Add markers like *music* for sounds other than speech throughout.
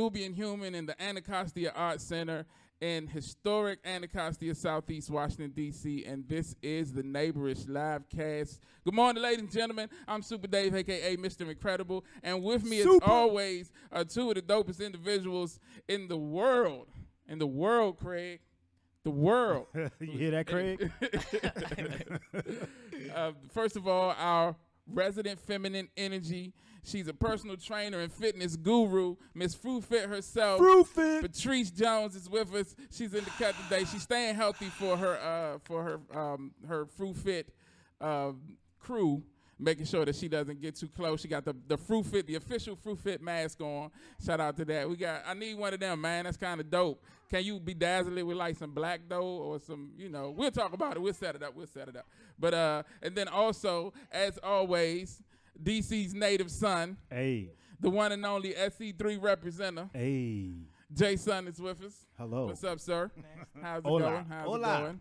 Nubian Hueman and the Anacostia Art Center in historic Anacostia, Southeast Washington, D.C., and this is the Neighborish live cast. Good morning, ladies and gentlemen. I'm Super Dave, aka Mr. Incredible, and with me, Super. as always, are two of the dopest individuals in the world. In the world, Craig. The world. *laughs* you hear that, Craig? *laughs* *laughs* uh, first of all, our resident feminine energy. She's a personal trainer and fitness guru, Miss Fruit Fit herself. Fruit Fit. Patrice Jones is with us. She's in the cut today. She's staying healthy for her uh, for her um, her Fruit Fit uh, crew, making sure that she doesn't get too close. She got the the Fruit Fit, the official Fruit Fit mask on. Shout out to that. We got. I need one of them, man. That's kind of dope. Can you bedazzle it with like some black dough or some? You know, we'll talk about it. We'll set it up. We'll set it up. But uh, and then also, as always, DC's native son, Hey, the one and only SC3 representative. hey. Jay Sun is with us. Hello. What's up, sir? How's it Hola. going? How's Hola. it going?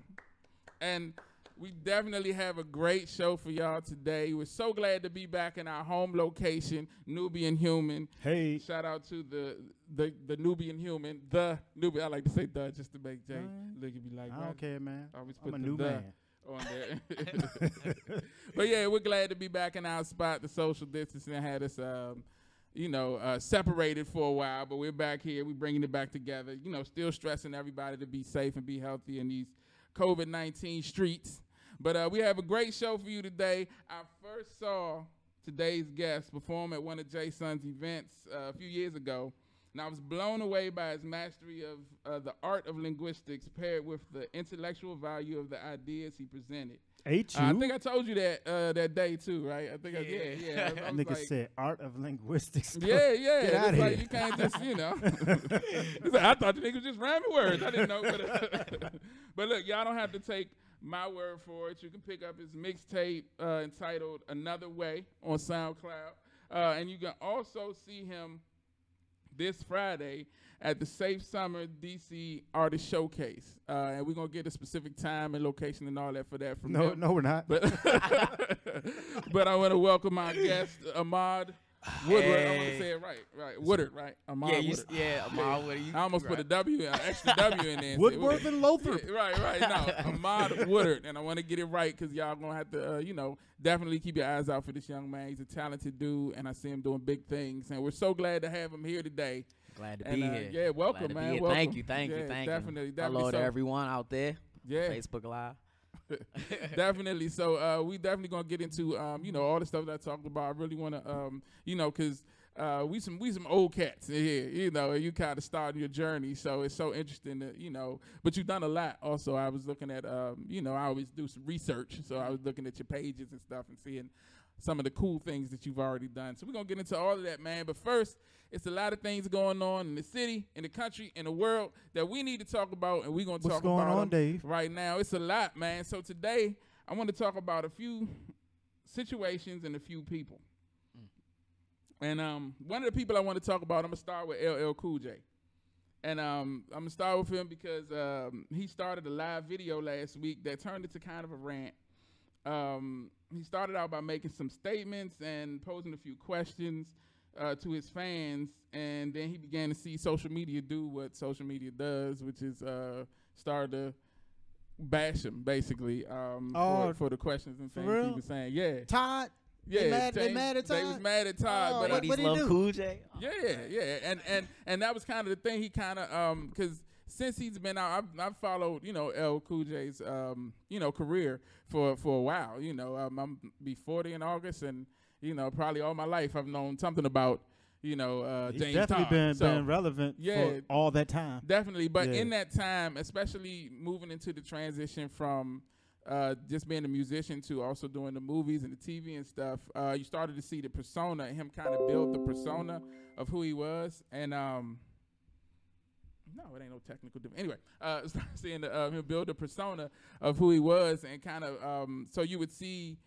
And we definitely have a great show for y'all today. We're so glad to be back in our home location, Nubian Hueman. Hey. Shout out to the the, the Nubian Hueman, the Nubian. I like to say the just to make Jay Alright. look at me like I don't care, man. Always I'm a the new the man. On there. *laughs* but yeah, we're glad to be back in our spot. The social distancing had us, um, you know, uh, separated for a while, but we're back here. We're bringing it back together. You know, still stressing everybody to be safe and be healthy in these COVID nineteen streets. But uh, we have a great show for you today. I first saw today's guest perform at one of Jay Son's events uh, a few years ago. And I was blown away by his mastery of uh, the art of linguistics paired with the intellectual value of the ideas he presented. Ain't you? Uh, I think I told you that uh, that day too, right? I think I, yeah, Yeah. yeah. I, I was Nigga like, said art of linguistics. yeah, yeah. Get it's outta like here. you can't just, you know. *laughs* He's like, I thought the nigga was just rhyming words. I didn't know. But, *laughs* but look, y'all don't have to take my word for it. You can pick up his mixtape uh, entitled "Another Way" on SoundCloud, uh, and you can also see him this Friday at the Safe Summer DC Artist Showcase. Uh, and we're gonna get a specific time and location and all that for that from No, no, we're not. But *laughs* but I want to welcome our guest Ahmad *sighs* Woodward. I want to say it right, right? Woodard, right? Ahmad yeah, you, Woodard. yeah, Amal, what are you? I almost put a right. W, an extra *laughs* W in there. and Woodworth and Lothar. Yeah, right, right. No, *laughs* Ahmad Woodard, and I want to get it right because y'all gonna have to, uh, you know, definitely keep your eyes out for this young man. He's a talented dude, and I see him doing big things. And we're so glad to have him here today. Glad to And, be uh, here. yeah, welcome, Glad to be man. here. Welcome. Thank you, thank Yeah, you, thank definitely, you. definitely. Hello to everyone out there. Yeah, Facebook Live. *laughs* definitely. So uh, we definitely gonna get into um, you know all the stuff that I talked about. I really want to um, you know because uh, we some we some old cats here, you know, you kind of starting your journey. So it's so interesting that you know, but you've done a lot. Also, I was looking at um, you know I always do some research, so I was looking at your pages and stuff and seeing some of the cool things that you've already done. So we're gonna get into all of that, man. But first, it's a lot of things going on in the city, in the country, in the world that we need to talk about, and we're gonna What's talk going about on, Dave? right now. It's a lot, man. So today I want to talk about a few situations and a few people. And um, one of the people I want to talk about, I'm gonna start with LL Cool J. And um, I'm gonna start with him because um, he started a live video last week that turned into kind of a rant. Um, he started out by making some statements and posing a few questions uh, to his fans, and then he began to see social media do what social media does, which is uh, start to bash him basically um, Oh, for, for the questions and for things he was saying. Yeah, Todd. yeah. They mad- they James- mad at They was mad at Todd, Oh, but what- Ladies what he love do? Cool J. Oh, yeah, yeah, and and and that was kind of the thing. He kind of um because since he's been out, I've, I've followed you know L Cool J's um you know career for for a while. You know, um, I'm be 40 in August, and you know probably all my life I've known something about you know uh, He's James definitely Todd. been, So, been relevant Yeah. for all that time. Definitely, but Yeah. in that time, especially moving into the transition from uh, just being a musician to also doing the movies and the TV and stuff, uh, you started to see the persona, him kind of build the persona of who he was, and um, no, it ain't no technical difference. Anyway, uh, *laughs* start seeing the, um, him build a persona of who he was, and kind of um, so you would see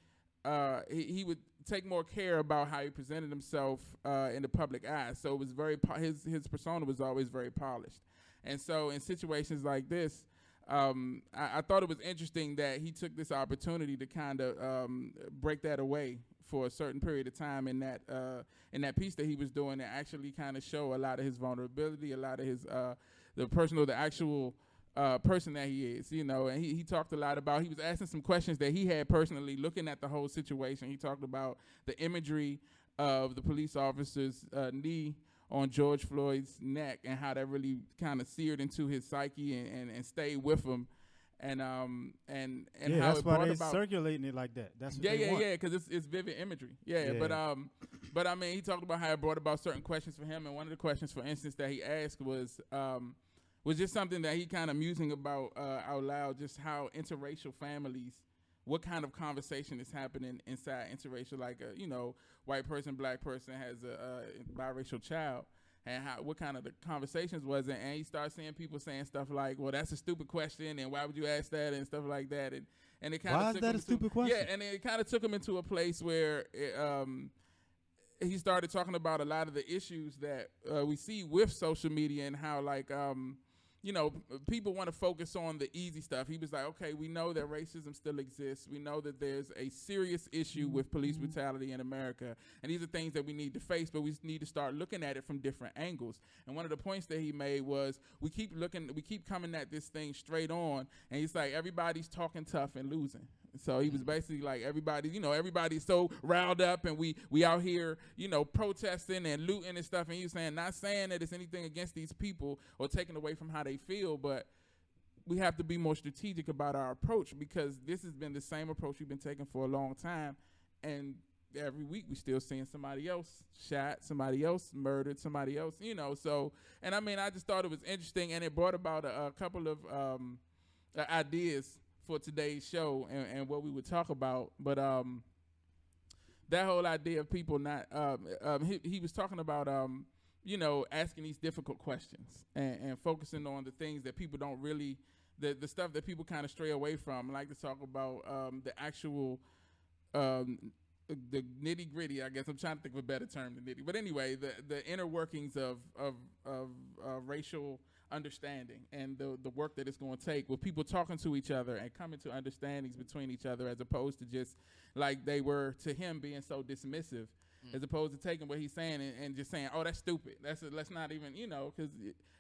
uh, he, he would take more care about how he presented himself uh, in the public eye. So it was very po- his his persona was always very polished, and so in situations like this, um, I, I thought it was interesting that he took this opportunity to kind of um, break that away for a certain period of time in that uh, in that piece that he was doing and actually kind of show a lot of his vulnerability, a lot of his uh, the personal, the actual uh, person that he is, you know, and he, he talked a lot about, he was asking some questions that he had personally looking at the whole situation. He talked about the imagery of the police officer's uh, knee on George Floyd's neck and how that really kind of seared into his psyche and, and, and stayed with him. And um and and yeah, how that's it why brought they about circulating it like that. That's yeah, yeah, want. yeah, because it's it's vivid imagery. Yeah, Yeah. but um, but I mean, he talked about how it brought about certain questions for him, and one of the questions, for instance, that he asked was um, was just something that he kind of musing about uh, out loud, just how interracial families, what kind of conversation is happening inside interracial, like a you know, white person, black person has a, a biracial child. And how, what kind of the conversations was it? And he started seeing people saying stuff like, "Well, that's a stupid question," and why would you ask that, and stuff like that. And and it kind of Why is that a stupid question? Yeah, and it kind of took him into a place where it, um, he started talking about a lot of the issues that uh, we see with social media and how like um, you know, people want to focus on the easy stuff. He was like, okay, we know that racism still exists. We know that there's a serious issue with police mm-hmm. brutality in America. And these are things that we need to face, but we need to start looking at it from different angles. And one of the points that he made was we keep looking, we keep coming at this thing straight on. And he's like, everybody's talking tough and losing. So he was basically like everybody, you know, everybody's so riled up and we we out here, you know, protesting and looting and stuff. And he was saying, not saying that it's anything against these people or taking away from how they feel, but we have to be more strategic about our approach because this has been the same approach we've been taking for a long time. And every week we still seeing somebody else shot, somebody else murdered, somebody else, you know. So, and I mean, I just thought it was interesting, and it brought about a, a couple of um, uh, ideas for today's show and, and what we would talk about. But um, that whole idea of people not, um, um, he, he was talking about, um, you know, asking these difficult questions and, and focusing on the things that people don't really, the the stuff that people kind of stray away from. I like to talk about um, the actual um, the nitty gritty. I guess I'm trying to think of a better term than nitty. But anyway, the the inner workings of of of uh, racial understanding and the the work that it's going to take with people talking to each other and coming to understandings between each other as opposed to just like they were to him being so dismissive as opposed to taking what he's saying and, and just saying oh that's stupid that's let's not even you know because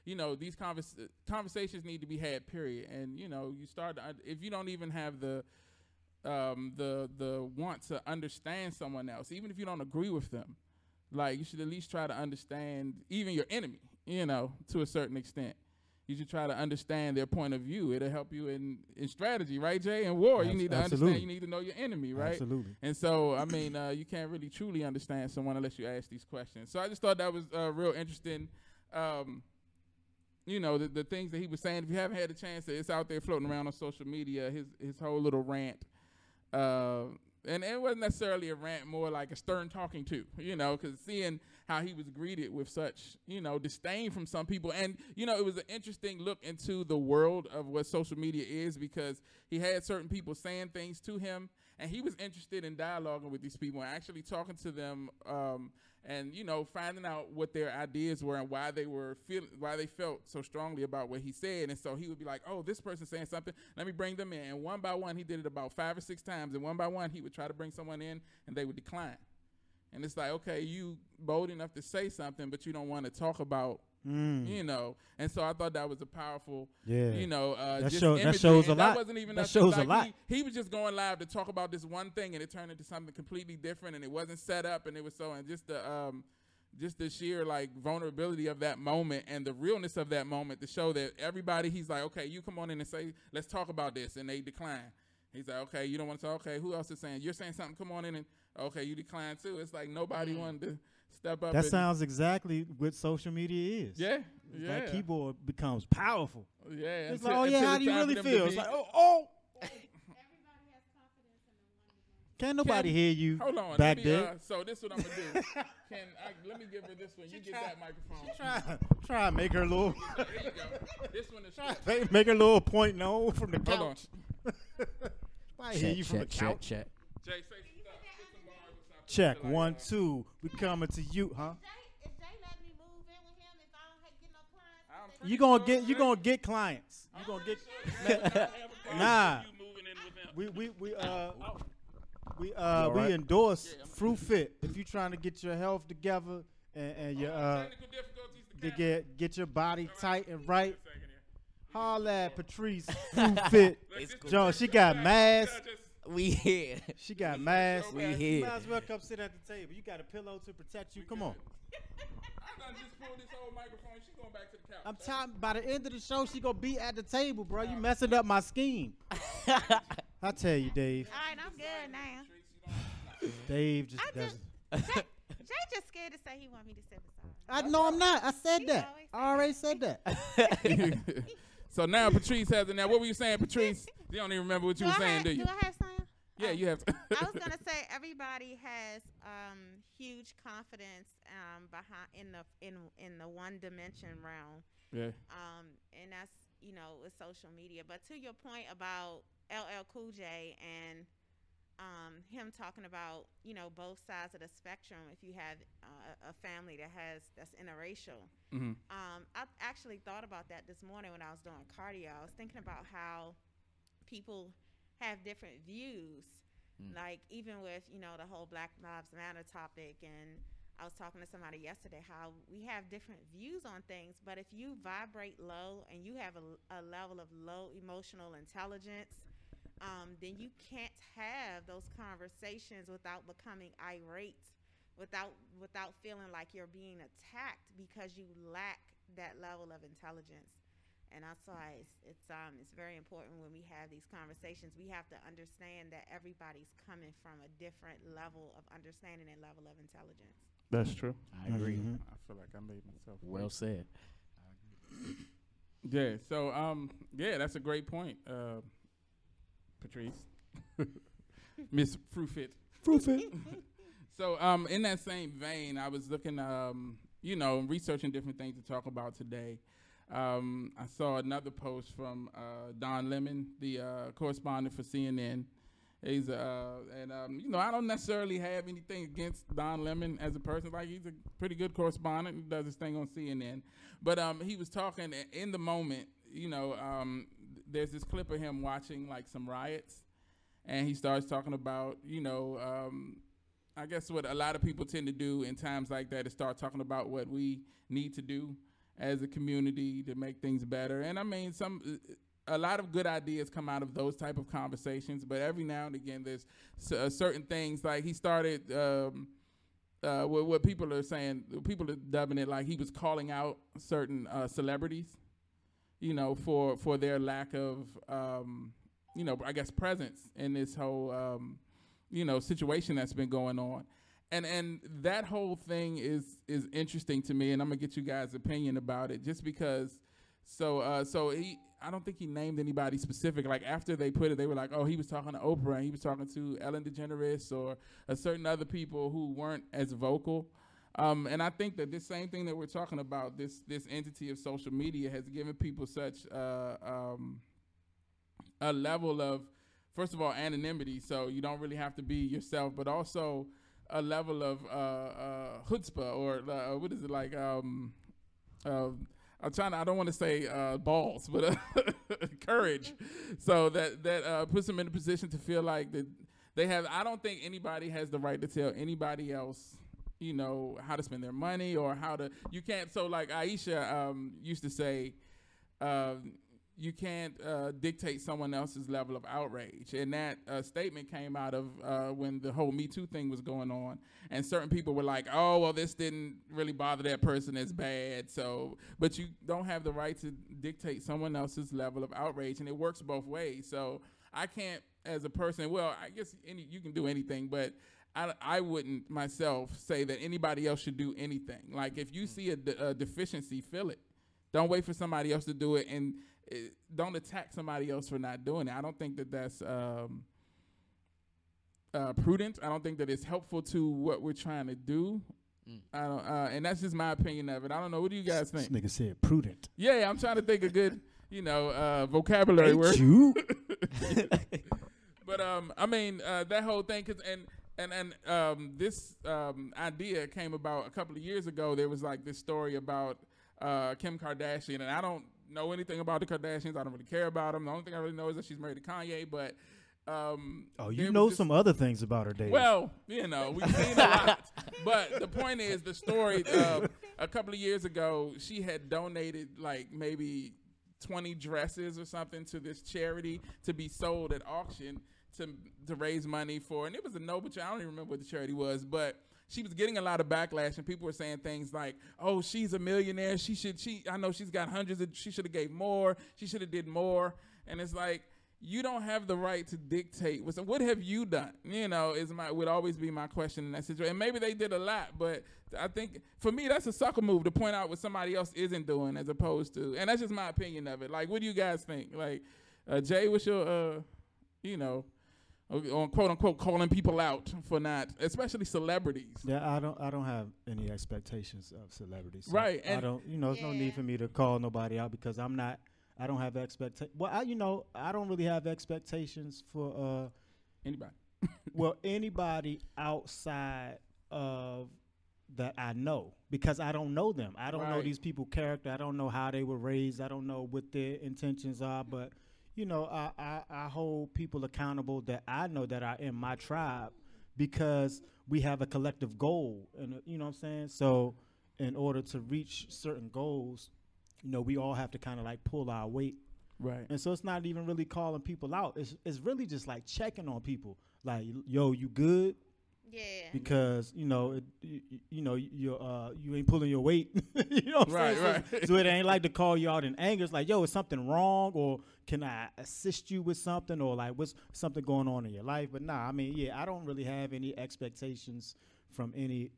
you know these convers- conversations need to be had period and you know you start to if you don't even have the um, the the want to understand someone else, even if you don't agree with them. Like you should at least try to understand even your enemy, you know, to a certain extent. You should try to understand their point of view. It'll help you in, in strategy, right, Jay? In war, you need to understand. You need to know your enemy, right? Absolutely. And so, I mean, uh, you can't really truly understand someone unless you ask these questions. So I just thought that was uh, real interesting. Um, you know, the, the things that he was saying. If you haven't had a chance, it's out there floating around on social media. His his whole little rant. Uh, and it wasn't necessarily a rant, more like a stern talking to, you know, because seeing how he was greeted with such, you know, disdain from some people. And, you know, it was an interesting look into the world of what social media is because he had certain people saying things to him and he was interested in dialoguing with these people and actually talking to them um, and you know finding out what their ideas were and why they were feel why they felt so strongly about what he said. And so he would be like oh this person's saying something. Let me bring them in. And one by one he did it about five or six times. And one by one he would try to bring someone in and they would decline and it's like okay you bold enough to say something but you don't want to talk about Mm. you know and so i thought that was a powerful Yeah. you know, uh, That just show- that shows a lot. That wasn't even That nothing shows a lot. He, he was just going live to talk about this one thing, and it turned into something completely different, and it wasn't set up, and it was so, and just the um, just the sheer like vulnerability of that moment and the realness of that moment to show that everybody, he's like, okay, you come on in and say, let's talk about this, and they decline. He's like, okay, you don't want to talk. Okay, who else is saying? You're saying something. Come on in and okay, you decline too. It's like nobody wanted to step up. That sounds exactly what social media is. yeah, yeah, That keyboard becomes powerful. yeah. It's until- like, oh yeah, how do you really feel? It's like, oh, oh. Can't nobody Can- hear you Hold on. back me, there. Uh, so this what I'm gonna do. *laughs* Can I, let me give her this one. You get that microphone. try, try and make her little, *laughs* There you go. This one is. try and make her little point no from the Hold on. couch. *laughs* I hear you from the couch. check. Jay, say some stuff. Say some bars or something. Check one, two. We coming to you, huh? Jay, is Jay letting me move in with him if I don't ha- get no clients? I'm They You gonna get you gonna get clients. You gonna get *laughs* Nah. we we we uh we uh all we right? endorse Fruit Fit if you're trying to get your health together and, and your uh to to get get your body tight and right. Holla at Patrice Fruit Fit. Look, cool. Joe, she got masks. Just- We here. She got masks. We You here. might as well come sit at the table. You got a pillow to protect you. Come on. *laughs* I done just pulled this whole microphone. She going back to the couch. I'm tired. By the end of the show, she gonna be at the table, bro. You messing up my scheme. *laughs* I tell you, Dave. All right, I'm good now. *sighs* Dave just I just- doesn't. Jay, Jay just scared to say he want me to sit beside. I know I'm not. I said He that. I already said that. *laughs* so now Patrice has it. Now, what were you saying, Patrice? You don't even remember what you do were I saying, have, do you? Do I have something? yeah, Oh. you have. To. I was *laughs* gonna say everybody has um, huge confidence um, behind in the in in the one dimension realm, yeah. um, and that's you know with social media. But to your point about LL Cool J and um, him talking about you know both sides of the spectrum. If you have uh, a family that has that's interracial, hmm um, I actually thought about that this morning when I was doing cardio. I was thinking about how people have different views. Mm. Like even with you know the whole Black Lives Matter topic, and I was talking to somebody yesterday how we have different views on things. But if you vibrate low and you have a, a level of low emotional intelligence, um, then you can't have those conversations without becoming irate, without without feeling like you're being attacked because you lack that level of intelligence. And that's why it's, it's um it's very important when we have these conversations. We have to understand that everybody's coming from a different level of understanding and level of intelligence. That's true. I agree. Mhm. I feel like I made myself. Well said. Yeah. So, um, yeah, that's a great point, uh, Patrice, *laughs* Miss Fruitfit. Fruitfit. *laughs* So, um, in that same vein, I was looking, um, you know, researching different things to talk about today. Um, I saw another post from uh, Don Lemon, the uh, correspondent for CNN. He's uh, and um, you know, I don't necessarily have anything against Don Lemon as a person. Like he's a pretty good correspondent. Does his thing on CNN. But um, he was talking in the moment. You know, um, there's this clip of him watching like some riots, and he starts talking about you know um, I guess what a lot of people tend to do in times like that is start talking about what we need to do as a community to make things better. And I mean, some a lot of good ideas come out of those type of conversations, but every now and again, there's uh, certain things like he started. Um, uh, what, what people are saying, people are dubbing it like he was calling out certain uh, celebrities, you know, for for their lack of, um, you know, I guess presence in this whole, um, you know, situation that's been going on, and and that whole thing is is interesting to me, and I'm gonna get you guys' opinion about it, just because. So uh, so he, I don't think he named anybody specific. Like after they put it, they were like, oh, he was talking to Oprah, and he was talking to Ellen DeGeneres or a certain other people who weren't as vocal. Um, and I think that this same thing that we're talking about, this this entity of social media, has given people such uh, um, a level of, first of all, anonymity. So you don't really have to be yourself, but also a level of uh, uh, chutzpah or uh, what is it like? Um, uh, I'm trying. To, I don't want to say uh, balls, but uh, *laughs* courage. So that that uh, puts them in a position to feel like that they have. I don't think anybody has the right to tell anybody else, you know, how to spend their money or how to. You can't. So like Aisha um, used to say, um, you can't uh, dictate someone else's level of outrage. And that uh, statement came out of uh, when the whole Me Too thing was going on, and certain people were like, "Oh, well, this didn't really bother that person as bad." So, but you don't have the right to dictate someone else's level of outrage, and it works both ways. So, I can't, as a person, well, I guess any you can do anything, but. I, I wouldn't myself say that anybody else should do anything. Like if you see a, de- a deficiency, fill it. Don't wait for somebody else to do it, and uh, don't attack somebody else for not doing it. I don't think that that's um, uh, prudent. I don't think that it's helpful to what we're trying to do. Mm. I don't, uh, and that's just my opinion of it. I don't know. What do you guys This think? nigga said prudent. Yeah, I'm trying to think of good, you know, uh, vocabulary Ain't word. you? *laughs* But um, I mean uh, that whole thing, cause and and and um, this um idea came about a couple of years ago. There was like this story about uh, Kim Kardashian, and I don't know anything about the Kardashians. I don't really care about them. The only thing I really know is that she's married to Kanye. But um, Oh, you know some other things about her, Dave. well, you know, we've seen a lot. But the point is, the story uh, a couple of years ago, she had donated like maybe 20 dresses or something to this charity to be sold at auction to to raise money for. And it was a noble charity. I don't even remember what the charity was, but she was getting a lot of backlash, and people were saying things like, "Oh, she's a millionaire. She should. She. I know she's got hundreds. Of, she should have gave more. She should have did more." And it's like you don't have the right to dictate what have you done you know is my would always be my question in that situation and maybe they did a lot but i think for me that's a sucker move to point out what somebody else isn't doing as opposed to and that's just my opinion of it like what do you guys think like uh, jay what's your uh you know on quote unquote calling people out for not especially celebrities Yeah, I don't. I don't have any expectations of celebrities. so Right, I don't. You know, there's no need for me to call nobody out because I'm not. I don't have expectations. Well, I, you know, I don't really have expectations for. uh anybody *laughs* Well, anybody outside of that I know because I don't know them. I don't know these people' character. I don't know how they were raised. I don't know what their intentions are. But you know, I, I, I hold people accountable that I know that are in my tribe because we have a collective goal, and uh, you know what I'm saying. So, in order to reach certain goals, you know, we all have to kind of like pull our weight right and so it's not even really calling people out. It's it's really just like checking on people. Like, yo, you good? Yeah. Because you know, it, you, you know, you uh, you ain't pulling your weight. *laughs* you know, what I'm Right, saying? So- right. So, it ain't like to call you out in anger. It's like, yo, is something wrong, or can I assist you with something, or like what's something going on in your life? But nah, I mean, yeah, I don't really have any expectations from any.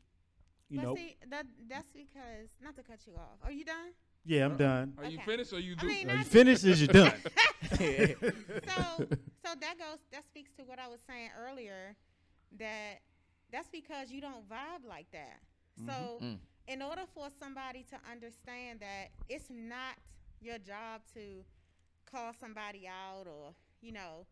You but know, see, that that's because not to cut you off. Are you done? yeah, I'm done. are you finished or you I mean, Are you finished? Is you done? *laughs* *laughs* so so that goes that speaks to what I was saying earlier that that's because you don't vibe like that. So Mm. in order for somebody to understand that it's not your job to call somebody out or, you know,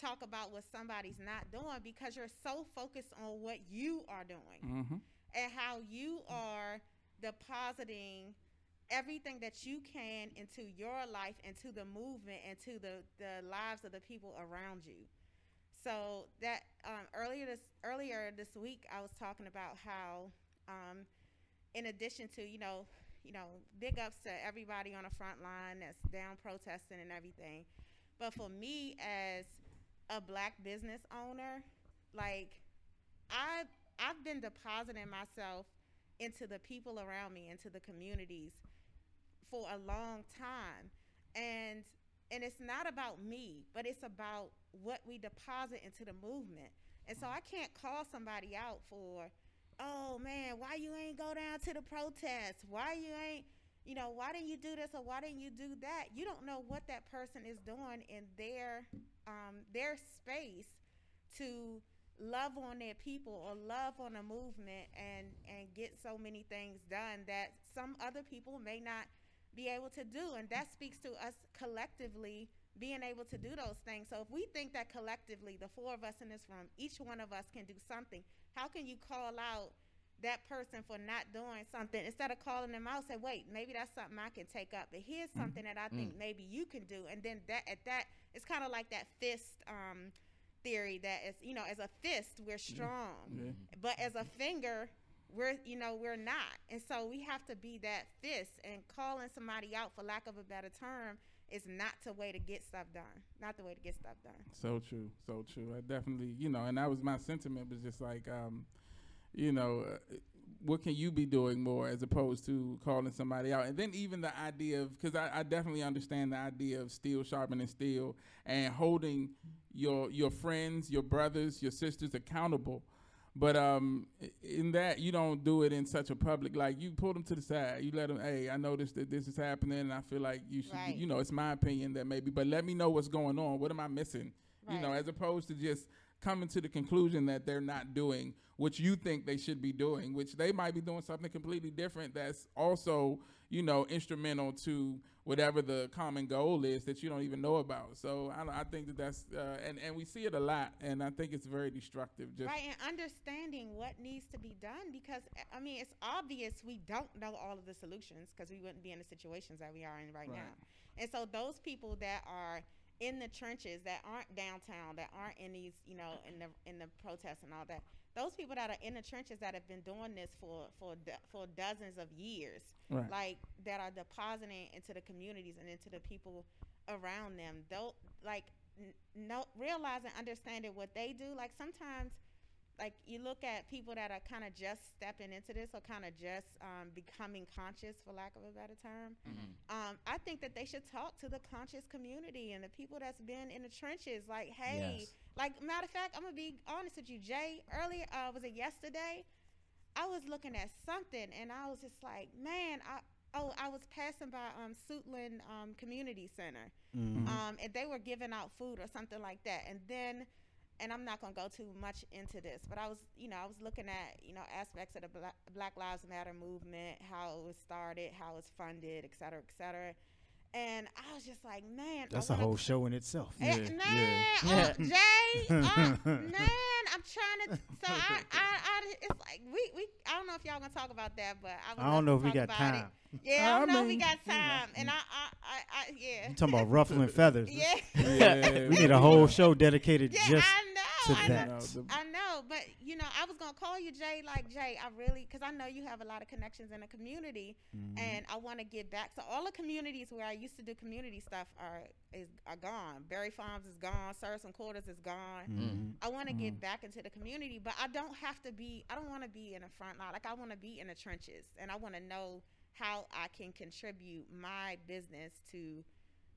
talk about what somebody's not doing because you're so focused on what you are doing mm-hmm. and how you are depositing everything that you can into your life, into the movement, into the, the lives of the people around you. So that um, earlier this earlier this week, I was talking about how, um, in addition to you know, you know, big ups to everybody on the front line that's down protesting and everything, but for me as a black business owner, like I I've been depositing myself into the people around me, into the communities for a long time. And and it's not about me, but it's about what we deposit into the movement. And so I can't call somebody out for, oh man, why you ain't go down to the protest? Why you ain't you know, why didn't you do this or why didn't you do that? You don't know what that person is doing in their um, their space to love on their people or love on a movement and and get so many things done that some other people may not be able to do and that speaks to us collectively being able to do those things so if we think that collectively the four of us in this room each one of us can do something how can you call out that person for not doing something instead of calling them out say wait maybe that's something i can take up but here's something that i think maybe you can do. And then that at that it's kind of like that fist um, theory that is you know as a fist we're strong Yeah. but as a finger we're you know we're not. And so we have to be that fist and calling somebody out for lack of a better term is not the way to get stuff done not the way to get stuff done So true, so true. I definitely, you know, and that was my sentiment was just like, um, you know, uh, what can you be doing more as opposed to calling somebody out? And then even the idea of, because I, I definitely understand the idea of steel sharpening steel and holding your your friends, your brothers, your sisters accountable. But um, in that you don't do it in such a public like you pull them to the side. You let them. Hey, I noticed that this is happening, and I feel like you should. Right. You know, it's my opinion that maybe, but let me know what's going on. What am I missing? Right. You know, as opposed to just coming to the conclusion that they're not doing what you think they should be doing, which they might be doing something completely different that's also, you know, instrumental to whatever the common goal is that you don't even know about. So I, I think that that's, uh, and, and we see it a lot, and I think it's very destructive. Just right, and understanding what needs to be done because I mean it's obvious we don't know all of the solutions because we wouldn't be in the situations that we are in right, Right. now. And so those people that are in the trenches that aren't downtown, that aren't in these, you know, in the in the protests and all that, those people that are in the trenches that have been doing this for for do- for dozens of years, Right. like that are depositing into the communities and into the people around them. Though, like, n- no, realizing, understanding what they do. Like sometimes, like you look at people that are kind of just stepping into this or kind of just um, becoming conscious, for lack of a better term. Um, I think that they should talk to the conscious community and the people that's been in the trenches. Like, hey, Yes. like matter of fact, I'm gonna be honest with you, Jay. Earlier, uh, was it yesterday? I was looking at something and I was just like, man, I oh I was passing by um Suitland um Community Center, Mhm. um and they were giving out food or something like that, and then. And I'm not gonna go too much into this, but I was, you know, I was looking at, you know, aspects of the Black, Black Lives Matter movement, how it was started, how it's funded, et cetera, et cetera. And I was just like, man, That's I a wanna whole show in itself. Eh, Yeah, man, yeah. uh, Jay, uh, *laughs* man, I'm trying to. So I, I, I, it's like we, we. I don't know if y'all gonna talk about that, but I, I don't know if we got about it. time. Yeah, I I don't know if we got time, and I, I, I, I yeah, You talking about ruffling *laughs* feathers? yeah, yeah, We need a whole show dedicated *laughs* yeah. just I know, to I that. know. The- I know, but you know, I was gonna call you Jay. Like Jay, I really, because I know you have a lot of connections in the community, Mm-hmm. and I want to give back. So all the communities where I used to do community stuff are is are gone. Barry Farms is gone. Sursum Corda is gone. Mhm. I want to get back into the community, but I don't have to be. I don't want to be in the front line. Like I want to be in the trenches, and I want to know how I can contribute my business to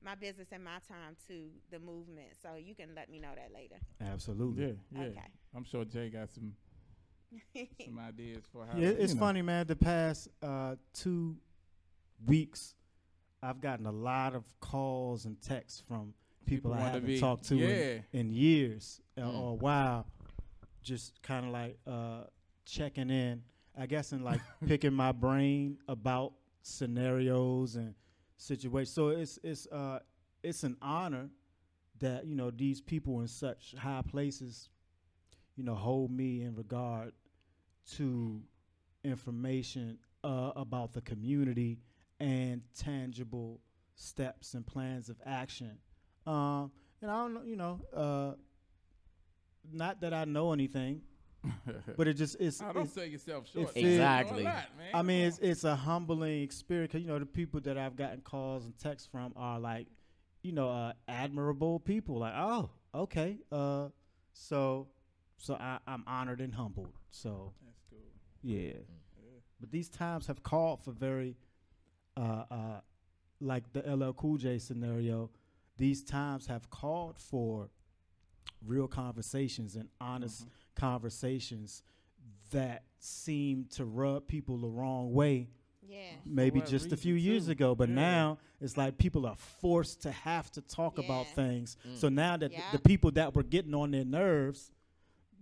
my business and my time to the movement. So you can let me know that later. Absolutely. yeah, yeah. Okay. I'm sure Jay got some *laughs* some ideas for how. Yeah, to, it's you know. funny, man. The past uh, two weeks, I've gotten a lot of calls and texts from people, I haven't be- talked to yeah. in, in years uh, Mm. or a while. Just kind of like uh, checking in, I guess, and like *laughs* picking my brain about scenarios and situations. So it's it's uh, it's an honor that you know these people in such high places, you know, hold me in regard to information uh, about the community and tangible steps and plans of action. Um, and I don't know, you know, uh, not that I know anything, *laughs* but it just it's. I don't it's sell yourself short. feels- You know a Exactly. lot, man. I mean, it's it's a humbling experience. 'cause, you know, the people that I've gotten calls and texts from are like, you know, uh, admirable people. Like, oh, okay, uh, so, so I, I'm honored and humbled. So. That's cool. yeah. But these times have called for very, uh, uh, like the LL Cool J scenario. These times have called for real conversations and honest conversations that seem to rub people the wrong way yeah. maybe what just a reason few years too? ago but Yeah. now it's like people are forced to have to talk about things Mm. so now that Yeah. the people that were getting on their nerves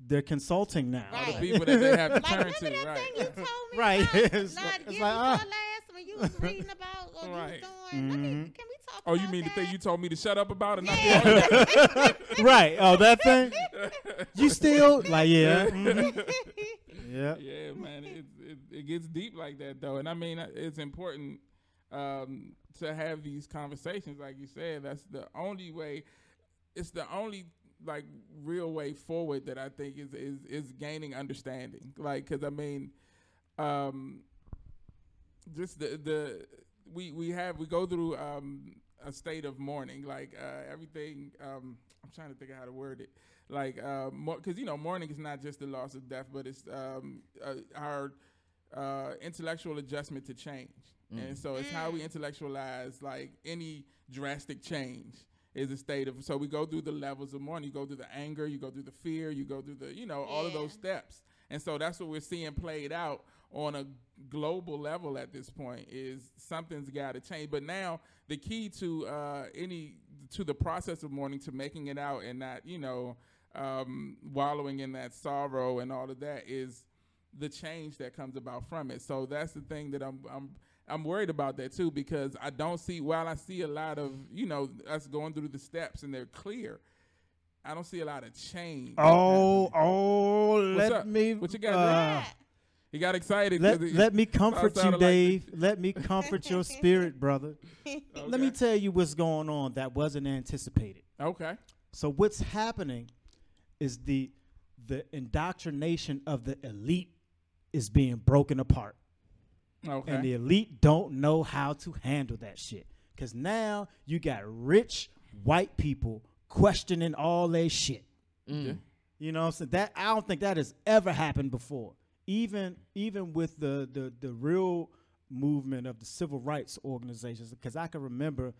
they're consulting now Right. The *laughs* people that they have to Like turn remember to, that right? thing you told me *laughs* Right. about? *laughs* It's Not like- it's like, your ah. last when you was reading about or Right. you was doing. Let me, can we talk Oh, you mean the thing you told me to shut up about and not Yeah. *laughs* right oh that thing you still like yeah mhm. yeah yeah, man, it, it it gets deep like that though, and I mean uh, it's important um, to have these conversations, like you said. That's the only way. It's the only like real way forward that I think is is is gaining understanding. Like, cause I mean, um, just the the we we have we go through um a state of mourning like uh everything um i'm trying to think of how to word it. Like uh because you know mourning is not just the loss of death but it's um uh, our uh intellectual adjustment to change. And so it's how we intellectualize like any drastic change is a state of so we go through the levels of mourning. You go through the anger you go through the fear you go through the you know all of those steps. And so that's what we're seeing played out on a global level at this point is something's got to change but now the key to uh, any to the process of mourning to making it out and not you know um, wallowing in that sorrow and all of that is the change that comes about from it. So that's the thing that I'm I'm I'm worried about that too because I don't see while I see a lot of you know us going through the steps and they're clear. I don't see a lot of change. Oh, happening. oh, What's let up? me. What you got, uh? He got excited. let, 'cause he- let me comfort you, sounded like- Dave. let me comfort your *laughs* spirit, brother. Let me tell you what's going on that wasn't anticipated. Okay. So what's happening is the the indoctrination of the elite is being broken apart. Okay. And the elite don't know how to handle that shit. Cause now you got rich white people questioning all their shit. Yeah. You know what I'm saying? That I don't think that has ever happened before. Even even with the the the real movement of the civil rights organizations, because I can remember,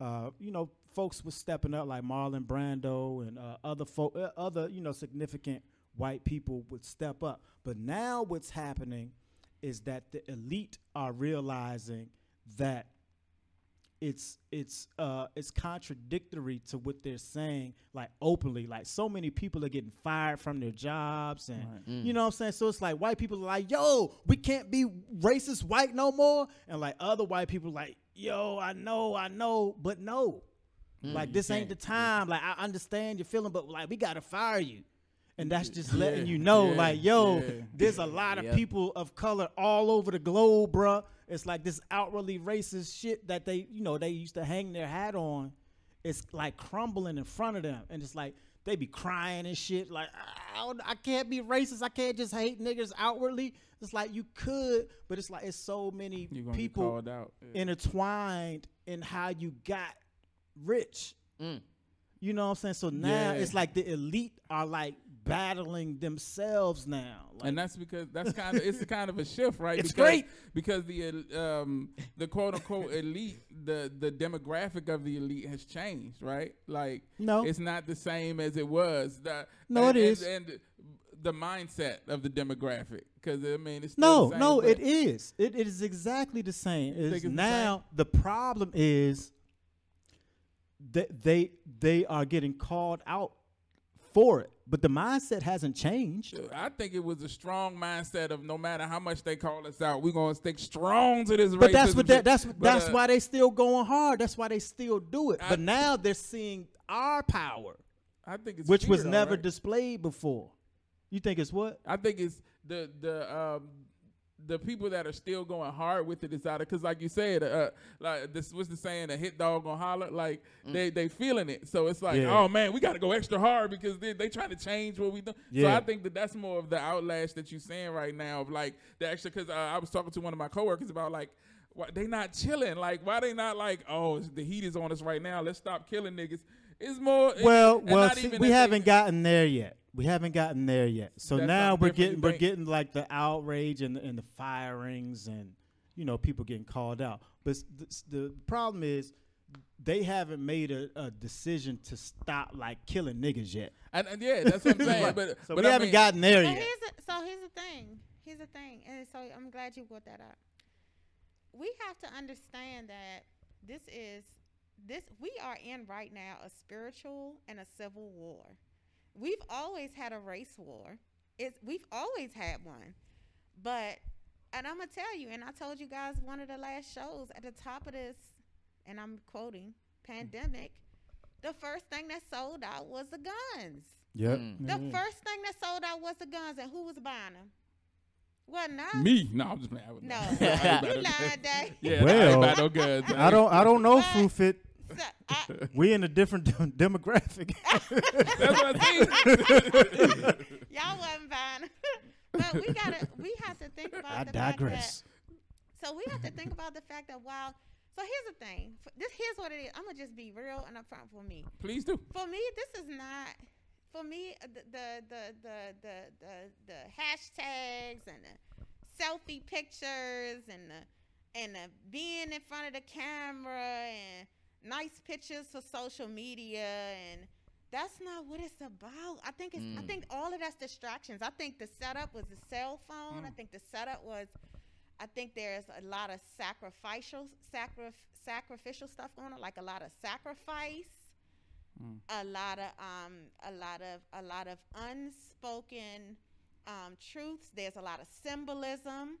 uh, you know, folks were stepping up like Marlon Brando and uh, other folk, uh, other you know significant white people would step up. But now what's happening is that the elite are realizing that it's it's uh it's contradictory to what they're saying like openly. Like so many people are getting fired from their jobs and Right. you know what i'm saying? So it's like white people are like yo we can't be racist white no more. And like other white people like yo i know i know but no. Like this ain't the can't. time. Like i understand your feeling but like we gotta fire you. And that's just Yeah, letting you know yeah, like yo yeah. there's a lot of Yep. people of color all over the globe bruh it's like this outwardly racist shit that they you know they used to hang their hat on it's like crumbling in front of them and it's like they be crying and shit like I, don't- I can't be racist i can't just hate niggas outwardly it's like you could but it's like it's so many people out. Yeah. intertwined in how you got rich. Mm. You know what I'm saying? So now Yeah. it's like the elite are like battling themselves now. Like, and that's because that's kind of it's kind of a shift, right? *laughs* It's because, great. because the um the quote unquote elite, the the demographic of the elite has changed, right? Like No. it's not the same as it was. The, No, and, it and- and, the mindset of the demographic, because I mean it's no, the same, no, it is. It, it is exactly the same. It's it's the now the problem is that they they are getting called out for it, but the mindset hasn't changed. I think it was a strong mindset of no matter how much they call us out, we're gonna stick strong to this. But that's what that, that's But, that's uh, why they still going hard. That's why they still do it. I- but now they're seeing our power, I think it's which was never right? displayed before. You think it's what? I think it's the the um the people that are still going hard with it is out of because like you said, uh, like this was the saying, a hit dog gonna holler. Like they they feeling it, so it's like, Yeah. oh man, we got to go extra hard because they they trying to change what we do. So I think that that's more of the outlash that you're saying right now of like the extra. Because uh, I was talking to one of my coworkers about like. Why they not chilling? Like, why they not like, oh, the heat is on us right now. Let's stop killing niggas. It's more. Well, and well, see, we haven't gotten there yet. We haven't gotten there yet. So That's now we're getting we're getting like the outrage and the, and the firings and you know people getting called out. But the, the problem is they haven't made a, a decision to stop like killing niggas yet. And, and yeah, that's what I'm *laughs* saying. Right. But so but we I haven't mean- gotten there yet. here's the, so here's the thing. Here's the thing, and so I'm glad you brought that up. We have to understand that this is this we are in right now a spiritual and a civil war. We've always had a race war. It's we've always had one, but and I'm gonna tell you, and I told you guys one of the last shows at the top of this, and I'm quoting pandemic. The first thing that sold out was the guns. Yep. Mm. The Mhm. first thing that sold out was the guns, and who was buying them? Wasn't. Me? No, I'm just playing. I would- No, I ain't about *laughs* you no- lied, Dave. Yeah, Well, I ain't about no guns. *laughs* I don't I don't know, But- Foofit. So, I, We in a different demographic. *laughs* That's what I see. *laughs* y'all wasn't buying. *laughs* 'em. but we gotta, we have to think about I the fact digress. that. So we have to think about the fact that while. So here's the thing. This here's what it is. I'm gonna just be real and upfront for me. Please do. For me, this is not. For me, uh, the the the the the the, the hashtags and the selfie pictures and the and the being in front of the camera and nice pictures for social media and that's not what it's about. I think it's I Mm. think all of that's distractions. I think the setup was the cell phone. I Mm. think the setup was I think there's a lot of sacrificial sacrif- sacrificial stuff going on, like a lot of sacrifice Mm. a lot of um a lot of a lot of unspoken um truths. There's a lot of symbolism.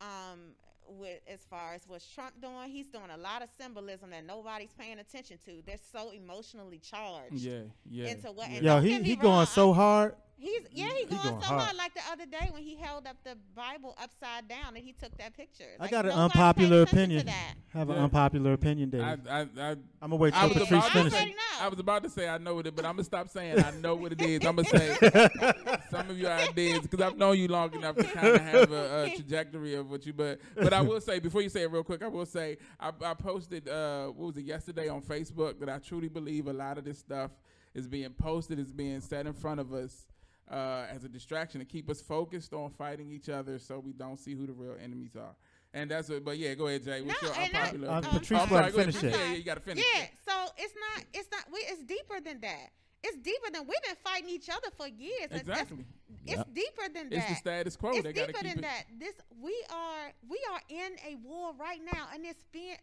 Um with as far as what's Trump doing, he's doing a lot of symbolism that nobody's paying attention to. They're so emotionally charged Yeah, yeah. into what. yeah. And Yo, don't he he wrong, going I- so hard. He's yeah, He he going, going so hard. hard. Like the other day when he held up the Bible upside down and he took that picture. I got an unpopular opinion. that. Have an unpopular opinion, Dave. I, I, I, I, am gonna wait I till was Patrice finishes. say, already know. I was about to say I know what it, but I'm gonna stop saying I know what it is. I'm gonna say *laughs* some of your ideas because I've known you long enough to kind of have a, a trajectory of what you. But but I will say before you say it real quick, I will say I, I posted uh, what was it yesterday on Facebook that I truly believe a lot of this stuff is being posted, is being set in front of us. Uh, as a distraction to keep us focused on fighting each other, so we don't see who the real enemies are, and that's what. But yeah, go ahead, Jay. What's No, your and I- unpopular? Uh. Patrice Oh, I'm wanted sorry, to ahead. finish Yeah, it. yeah, you gotta finish. Yeah, it. so it's not it's not we it's deeper than that. It's deeper than we've been fighting each other for years. It's- it's- Exactly. It's, deeper than that. It's that. the status quo. it's they deeper keep than it. that. This we are we are in a war right now, and it's being.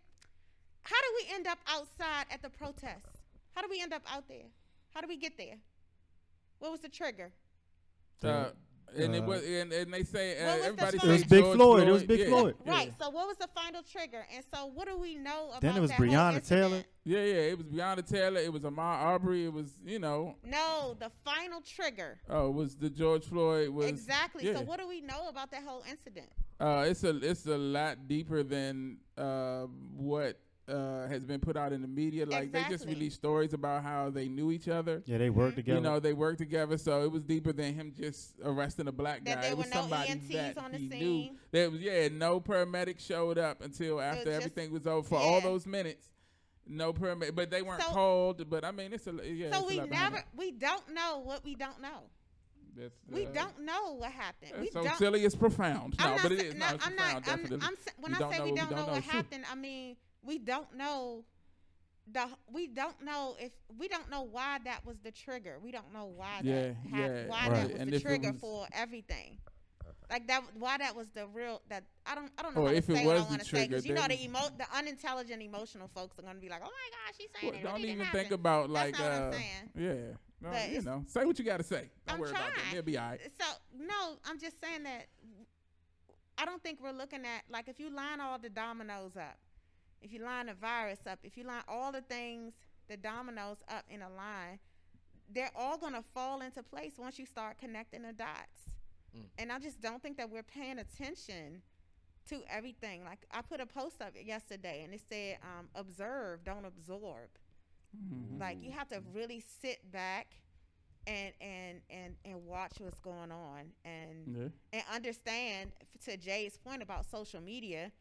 How do we end up outside at the protest? How do we end up out there? How do we get there? What was the trigger? Uh, and it Uh, was, and, and they say uh, What was the everybody final- say It was Big George Floyd. It was Big yeah, Floyd. yeah. Right. So what was the final trigger? And so what do we know about that? Then it was that whole Breonna incident? Taylor. Yeah, yeah. It was Breonna Taylor. It was Ahmaud Arbery. It was, you know, No, the final trigger. oh, it was the George Floyd was exactly. Yeah. So what do we know about that whole incident? Uh, it's a it's a lot deeper than uh, what uh, has been put out in the media. Like they just released stories about how they knew each other. Yeah, they work Mhm. together. You know, they worked together, so it was deeper than him just arresting a black That guy. there it were was no somebody EMTs that on the he knew. scene. There was yeah, no paramedic showed up until after just- everything was over for all those minutes. No paramedic, but they weren't So- called. But I mean, it's a yeah. so it's we lot never we don't know what we don't know. That's, We uh, don't know what happened. We so don't silly. It's profound. I'm No, not but it sa- is. No, No, it's I'm profound. not. I'm, definitely. I'm, when We I don't say know we what don't know don't know what is true. happened, I mean we don't know the we don't know if we don't know why that was the trigger. We don't know why Yeah, that yeah, why right. that was And the trigger was- for everything. Like that, why that was the real that I don't I don't know Or how to if it say what I the want to say because you know the emo the unintelligent emotional folks are gonna be like, oh my gosh, she's saying Well, it. Don't it even happen?" think about like uh, I'm saying. yeah. No, But you know, say what you got to say. Don't I'm worry about that. trying. It'll be all right. So no, I'm just saying that I don't think we're looking at like if you line all the dominoes up, if you line the virus up, if you line all the things, the dominoes up in a line, they're all gonna fall into place once you start connecting the dots. Mm. And I just don't think that we're paying attention to everything. Like I put a post up yesterday and it said, um, "Observe, don't absorb." Mhm. Like you have to really sit back and and and and watch what's going on and Yeah. and understand to Jay's point about social media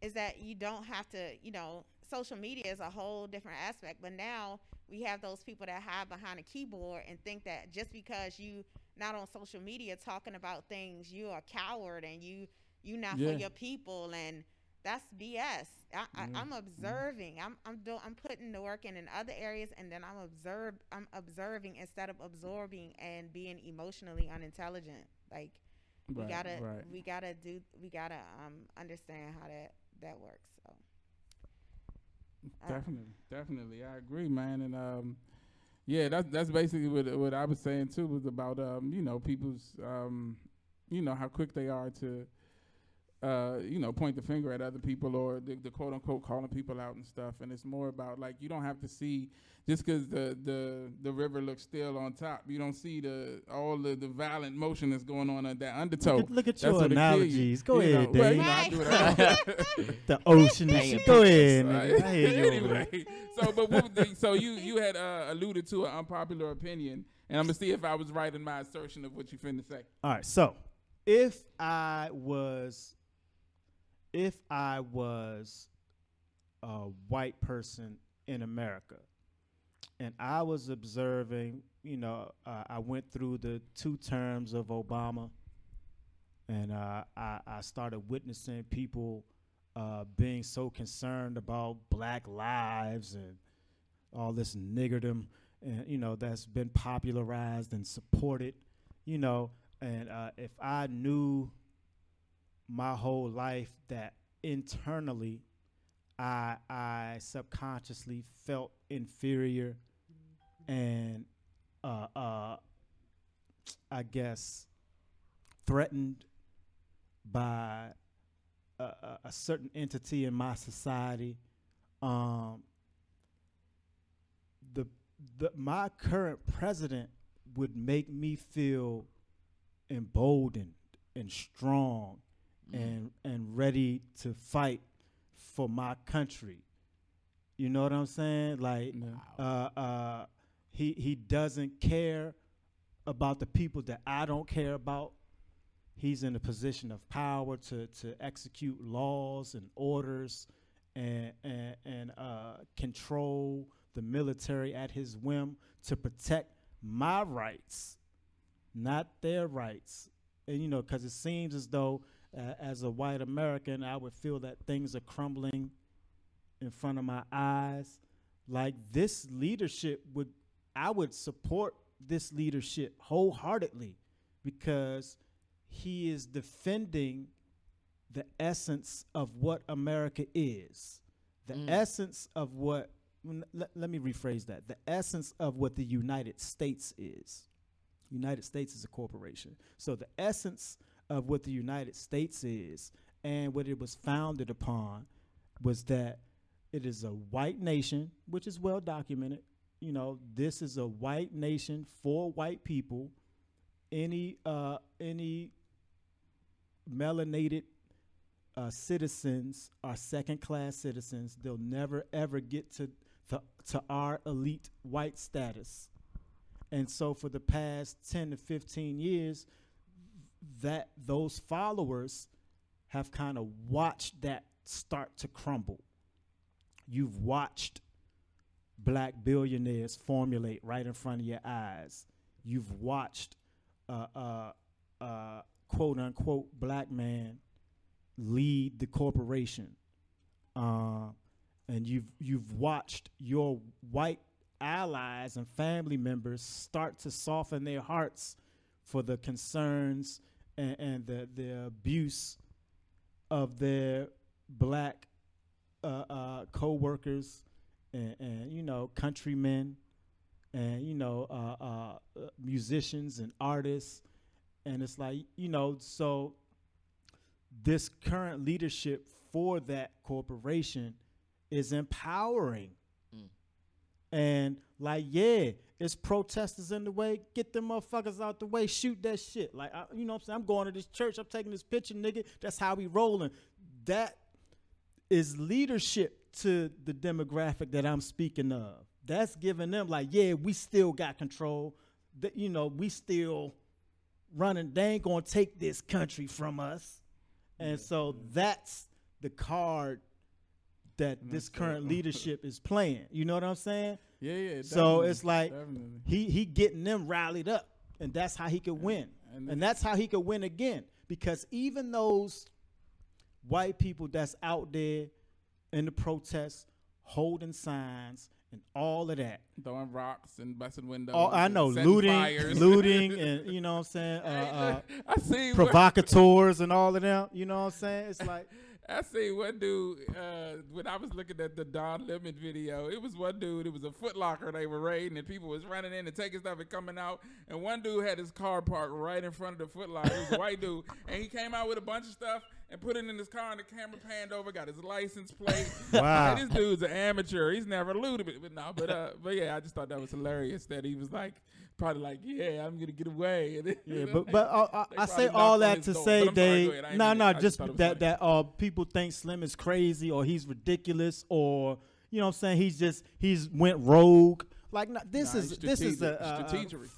is that you don't have to, you know, social media is a whole different aspect, but now we have those people that hide behind a keyboard and think that just because you not on social media talking about things, you are a coward and you you not Yeah. for your people and that's BS. I, I, Yeah. I'm observing. I'm I'm do, I'm putting the work in in other areas, and then I'm observe. I'm observing instead of absorbing and being emotionally unintelligent. Like we gotta right. we gotta do we gotta um understand how that that works. So Definitely, definitely, I agree, man. And um, yeah, that's that's basically what what I was saying too was about um, you know, people's um, you know, how quick they are to uh, you know, point the finger at other people or the, the quote unquote calling people out and stuff. And it's more about like you don't have to see just 'cause the the the river looks still on top. You don't see the all the, the violent motion that's going on at that undertow. Look at, look at your what you. analogies. Go You know, ahead, well, Dave. you know, I do what *laughs* the ocean and Paying. Go ahead, nigga. I hear you anyway, so but what, the- so you you had uh, alluded to an unpopular opinion, and I'm gonna see if I was right in my assertion of what you finna say. All right. So, if I was, if I was a white person in America, and I was observing, you know, uh, I went through the two terms of Obama, and uh, I, I started witnessing people uh, being so concerned about black lives and all this niggerdom, and you know that's been popularized and supported, you know. And uh, if I knew my whole life that internally I I subconsciously felt inferior and uh, uh, I guess threatened by a, a, certain entity in my society. Um, the the my current president would make me feel emboldened and strong and and ready to fight for my country. You know what I'm saying? Like uh, uh, he he doesn't care about the people that I don't care about. He's in a position of power to to execute laws and orders and and, and uh, control the military at his whim to protect my rights, not their rights. And you know, because it seems as though, uh, as a white American, I would feel that things are crumbling in front of my eyes. Like this leadership would, I would support this leadership wholeheartedly because he is defending the essence of what America is, the Mm. essence of what. let me rephrase that. The essence of what the United States is. United States is a corporation. So the essence of what the United States is and what it was founded upon was that it is a white nation, which is well documented. You know, this is a white nation for white people. Any uh any melanated uh, citizens are second class citizens. They'll never ever get to, to to our elite white status. And so for the past 10 to 15 years, that those followers have kind of watched that start to crumble. You've watched black billionaires formulate right in front of your eyes. You've watched uh, uh, uh, quote unquote black man lead the corporation. Uh, and you've you've watched your white allies and family members start to soften their hearts for the concerns and, and the, the abuse of their black uh, uh, co-workers and, and you know countrymen and you know uh, uh, uh, musicians and artists and it's like you know so this current leadership for that corporation is empowering Mm. and like yeah it's protesters in the way. Get them motherfuckers out the way. Shoot that shit. Like I, you know what i'm saying? I'm going to this church. I'm taking this picture nigga. That's how we rolling. That is leadership to the demographic that i'm speaking of. That's giving them like yeah we still got control. That you know we still running. They ain't gonna take this country from us. And so that's the card that this current leadership is playing. You know what i'm saying Yeah, yeah. So it's like- definitely. he he getting them rallied up and that's how he could win and and that's how he could win again because even those white people that's out there in the protests holding signs and all of that throwing rocks and busting windows. oh i know looting fires. looting and *laughs* you know what i'm saying uh, uh, I see. provocateurs and all of them you know what i'm saying it's like I see one dude uh, when I was looking at the Don Lemon video. It was one dude. It was a Foot Locker they were raiding, and people was running in and taking stuff and coming out. And one dude had his car parked right in front of the Foot Locker. It was a white dude, and he came out with a bunch of stuff and put it in his car. And the camera panned over, got his license plate. *laughs* Wow. Hey, this dude's an amateur. He's never looted, but no, but uh, but yeah, I just thought that was hilarious that he was like probably like, yeah, I'm gonna get away. Then, *laughs* Yeah, you know, but but uh, I say all that to door. say But I'm sorry, they go ahead. I ain't no mean to- no just just thought it was that that uh people think Slim is crazy or he's ridiculous or you know what I'm saying he's just he's went rogue like no, this Nah, is this is a,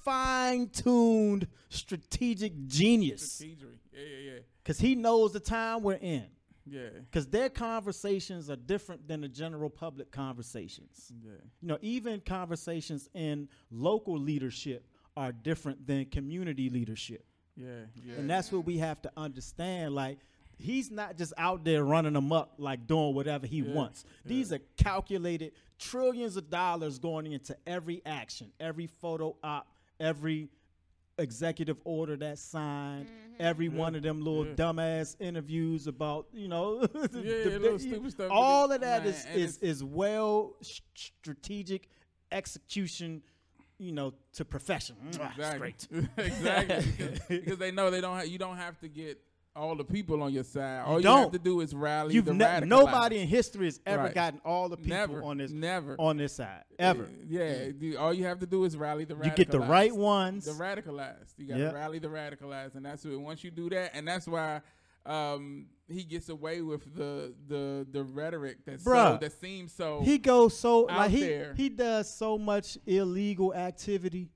fine tuned strategic genius Strategery. Yeah, yeah, yeah. because he knows the time we're in Yeah, because their conversations are different than the general public conversations. yeah. You know, even conversations in local leadership are different than community leadership. Yeah, yeah. And that's what we have to understand. Like, he's not just out there running amok, like doing whatever he Yeah, wants. These are calculated trillions of dollars going into every action, every photo op, every executive order that signed, mm-hmm. every one of them little yeah. dumbass interviews about, you know, *laughs* Yeah, the- little the- stupid stuff. all of that Man, is is, is well s- strategic execution you know, to profession. Mwah, Exactly. Straight. *laughs* exactly. Because, *laughs* because they know they don't. Ha- you don't have to get all the people on your side. All you, don't. have to do is rally You've the ne- radicalized. nobody in history has ever Right. gotten all the people never on this never on this side ever. Yeah. the- All you have to do is rally the. You get the right ones. The radicalized. You got to Yep. rally the radicalized, and that's what. Once you do that, and that's why. Um, he gets away with the the the rhetoric that's so, that seems so he goes so out like he there. he does so much illegal activity.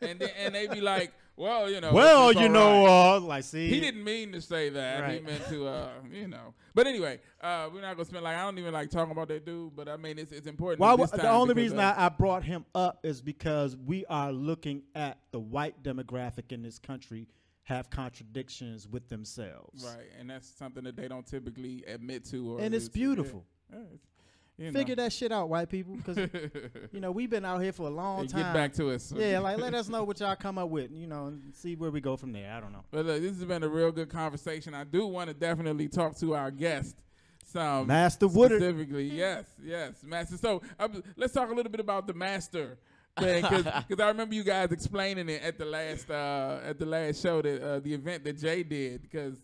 and then, and they be like, *laughs* well, you know, well, you know, right. uh, like see, he didn't mean to say that. He meant to, uh, *laughs* you know. But anyway, uh, we're not gonna spend like I don't even like talking about that dude. But I mean, it's it's important. This the only reason uh, I, I brought him up is because we are looking at the white demographic in this country have contradictions with themselves. right, and that's something that they don't typically admit to, or And it's beautiful. Yeah. Yeah, it's- you know. Figure that shit out, white people, because *laughs* you know we've been out here for a long Hey, time. get back to us. yeah, like let us know *laughs* what y'all come up with, you know, and see where we go from there. I don't know. But look, this has been a real good conversation. I do want to definitely talk to our guest. Some Master Woodard. specifically, yes, yes, master. So um, let's talk a little bit about the master thing, because *laughs* I remember you guys explaining it at the last uh, at the last show that uh, the event that Jay did, because.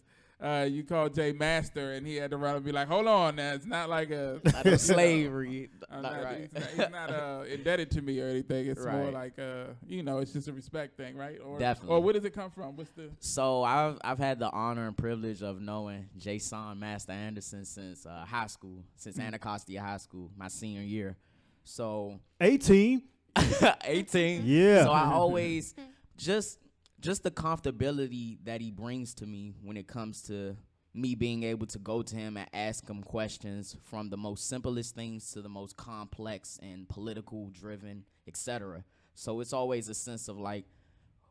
Uh, you called Jay Master, and he had to run and be like, "Hold on, now it's not like a Not *laughs* no slavery. I'm Not not, right. He's not, he's not uh, indebted to me or anything. It's more like, uh, you know, it's just a respect thing, right? Or, Definitely. Or where does it come from? What's the? So I've I've had the honor and privilege of knowing Jason Master Anderson since uh, high school, since Anacostia High School, my senior year. So 18. *laughs* 18. Yeah. So I always just just the comfortability that he brings to me when it comes to me being able to go to him and ask him questions from the most simplest things to the most complex and political driven, etc. So it's always a sense of like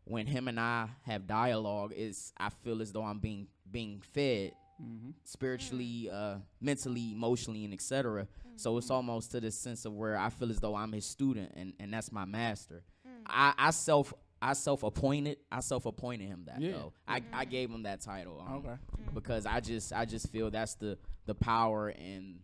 when him and I have dialogue, is I feel as though I'm being being fed mm-hmm. spiritually, mm. uh, mentally, emotionally, and etc. So it's mm-hmm. almost to the sense of where I feel as though I'm his student and, and that's my master. Mm. I, I self I self appointed I self appointed him that Yeah. though. I, I gave him that title. um, Okay. Because I just I just feel that's the the power and